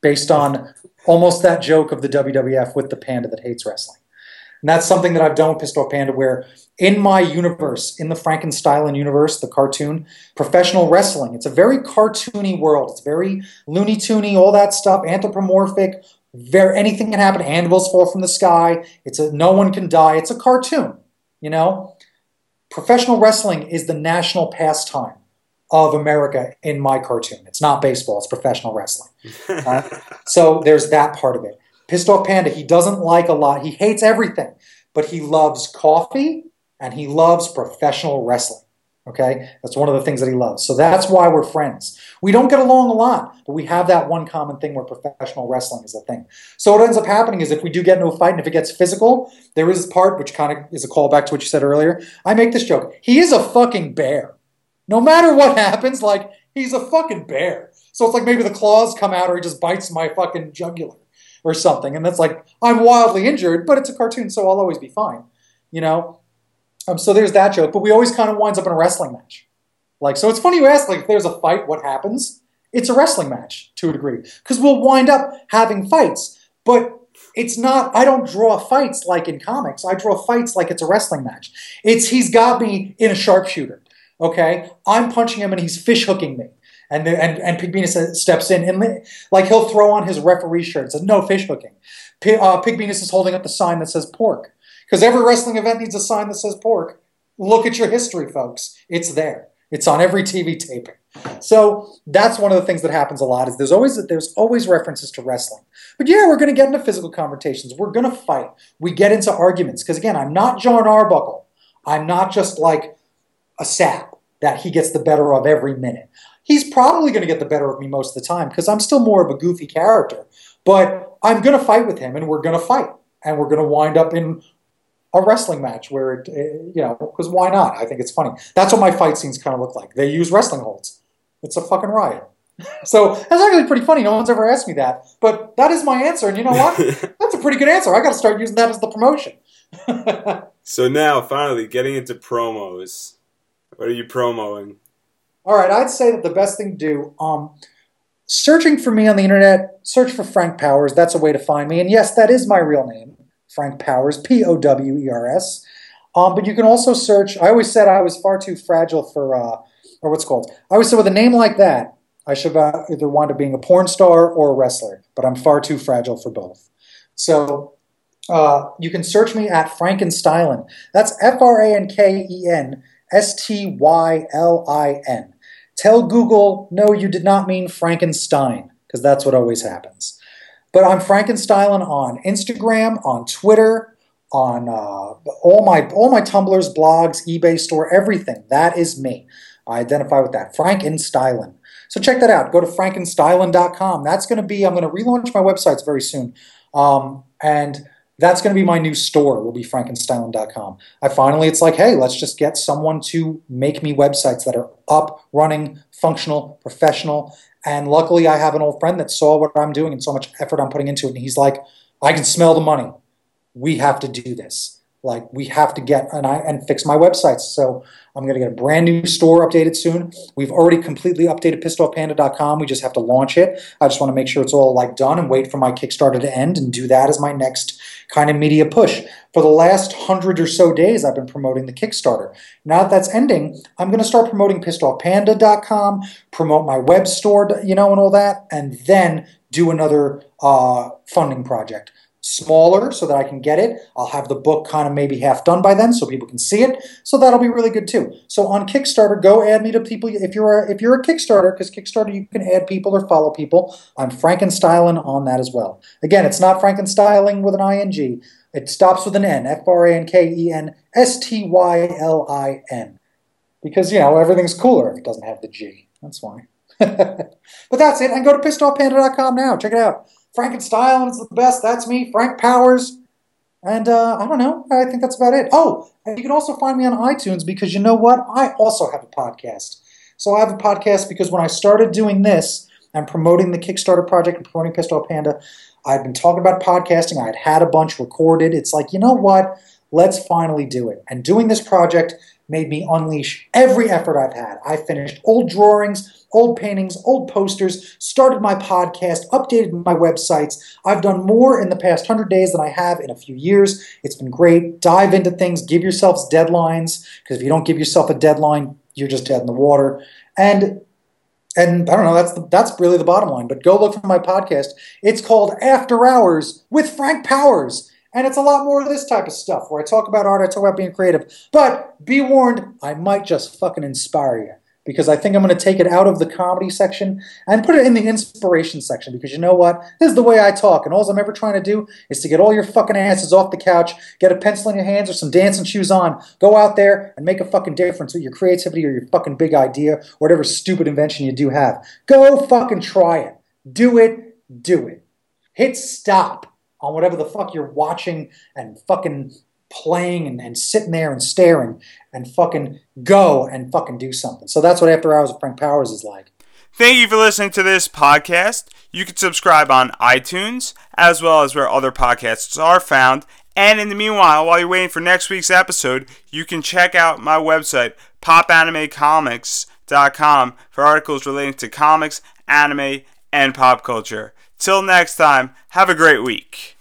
based on almost that joke of the WWF with the panda that hates wrestling. And that's something that I've done with Off Panda, where in my universe, in the Frankenstein universe, the cartoon, professional wrestling, it's a very cartoony world. It's very Looney Toony, all that stuff, anthropomorphic. Very anything can happen. Anvils fall from the sky. It's a no one can die. It's a cartoon, you know. Professional wrestling is the national pastime of America in my cartoon. It's not baseball. It's professional wrestling. [laughs] Uh, so there's that part of it. Pissed off panda, he doesn't like a lot. He hates everything, but he loves coffee and he loves professional wrestling. Okay, that's one of the things that he loves. So that's why we're friends. We don't get along a lot, but we have that one common thing where professional wrestling is a thing. So what ends up happening is if we do get into a fight and if it gets physical, there is a part which kind of is a callback to what you said earlier. I make this joke. He is a fucking bear. No matter what happens, like he's a fucking bear. So it's like maybe the claws come out or he just bites my fucking jugular or something. And that's like, I'm wildly injured, but it's a cartoon, so I'll always be fine. You know? Um, so there's that joke, but we always kind of winds up in a wrestling match. Like, so it's funny you ask, like, if there's a fight, what happens? It's a wrestling match to a degree. Because we'll wind up having fights. But it's not, I don't draw fights like in comics. I draw fights like it's a wrestling match. It's he's got me in a sharpshooter. Okay? I'm punching him and he's fish hooking me and the, and and Pigbenus steps in and like he'll throw on his referee shirt and says no fish hooking. Pig, uh, Pigbenus is holding up the sign that says pork because every wrestling event needs a sign that says pork. Look at your history, folks. It's there. It's on every TV taping. So that's one of the things that happens a lot is there's always there's always references to wrestling. But yeah, we're going to get into physical confrontations. We're going to fight. We get into arguments because again, I'm not Jon Arbuckle. I'm not just like a sap that he gets the better of every minute he's probably going to get the better of me most of the time because I'm still more of a goofy character. But I'm going to fight with him, and we're going to fight, and we're going to wind up in a wrestling match where it, eh, you know, because why not? I think it's funny. That's what my fight scenes kind of look like. They use wrestling holds. It's a fucking riot. [laughs] So that's actually pretty funny. No one's ever asked me that, but that is my answer. And you know what? [laughs] that's a pretty good answer. I got to start using that as the promotion. [laughs] so now, finally, getting into promos. What are you promoing? All right, I'd say that the best thing to do, um, searching for me on the internet, search for Frank Powers. That's a way to find me. And yes, that is my real name, Frank Powers, P O W E R S. Um, but you can also search. I always said I was far too fragile for, uh, or what's called. I always said with a name like that, I should uh, either wind up being a porn star or a wrestler. But I'm far too fragile for both. So uh, you can search me at Frankenstylin. That's F R A N K E N S T Y L I N. tell Google, no, you did not mean Frankenstein, because that's what always happens. But I'm Frankenstylin on Instagram, on Twitter, on uh, all my all my Tumblrs, blogs, eBay store, everything. That is me. I identify with that. Frankenstylin. So check that out. Go to frankenstylin.com. That's going to be, I'm going to relaunch my websites very soon. Um, and that's going to be my new store, will be frankenstylin.com. I finally, it's like, hey, let's just get someone to make me websites that are up, running, functional, professional. And luckily, I have an old friend that saw what I'm doing and so much effort I'm putting into it. And he's like, I can smell the money. We have to do this. Like we have to get and I and fix my websites. So I'm going to get a brand new store updated soon. We've already completely updated pissedoffpanda.com. We just have to launch it. I just want to make sure it's all like done and wait for my Kickstarter to end and do that as my next kind of media push. For the last hundred or so days, I've been promoting the Kickstarter. Now that that's ending, I'm going to start promoting pissedoffpanda.com, promote my web store, you know, and all that, and then do another uh, funding project smaller so that I can get it. I'll have the book kind of maybe half done by then so people can see it. So that'll be really good too. So on Kickstarter, go add me to people if you're a, if you're a Kickstarter because Kickstarter you can add people or follow people. I'm Frankenstylin on that as well. Again, it's not Frankenstyling with an ing. It stops with an N. F R A N K E N S T Y L I N. Because you know everything's cooler if it doesn't have the G. That's why. [laughs] but that's it. And go to pissedoffpanda.com now. Check it out. Frankenstein is the best. That's me, Frank Powers. And uh, I don't know. I think that's about it. Oh, and you can also find me on iTunes because you know what? I also have a podcast. So I have a podcast because when I started doing this and promoting the Kickstarter project and promoting Pissed Off Panda, I'd been talking about podcasting. I'd had a bunch recorded. It's like, you know what? Let's finally do it. And doing this project made me unleash every effort I've had. I finished old drawings, old paintings, old posters, started my podcast, updated my websites. I've done more in the past 100 days than I have in a few years. It's been great. Dive into things, give yourselves deadlines, because if you don't give yourself a deadline, you're just dead in the water. And and I don't know, that's the, that's really the bottom line. But go look for my podcast. It's called After Hours with Frank Powers. And it's a lot more of this type of stuff where I talk about art, I talk about being creative. But be warned, I might just fucking inspire you because I think I'm going to take it out of the comedy section and put it in the inspiration section because you know what? This is the way I talk, and all I'm ever trying to do is to get all your fucking asses off the couch, get a pencil in your hands or some dancing shoes on, go out there and make a fucking difference with your creativity or your fucking big idea or whatever stupid invention you do have. Go fucking try it. Do it. Do it. Hit stop on whatever the fuck you're watching and fucking playing and, and sitting there and staring and fucking go and fucking do something. So that's what After Hours with Frank Powers is like. Thank you for listening to this podcast. You can subscribe on iTunes as well as where other podcasts are found. And in the meanwhile, while you're waiting for next week's episode, you can check out my website, popanimecomics.com, for articles relating to comics, anime, and pop culture. Till next time, have a great week.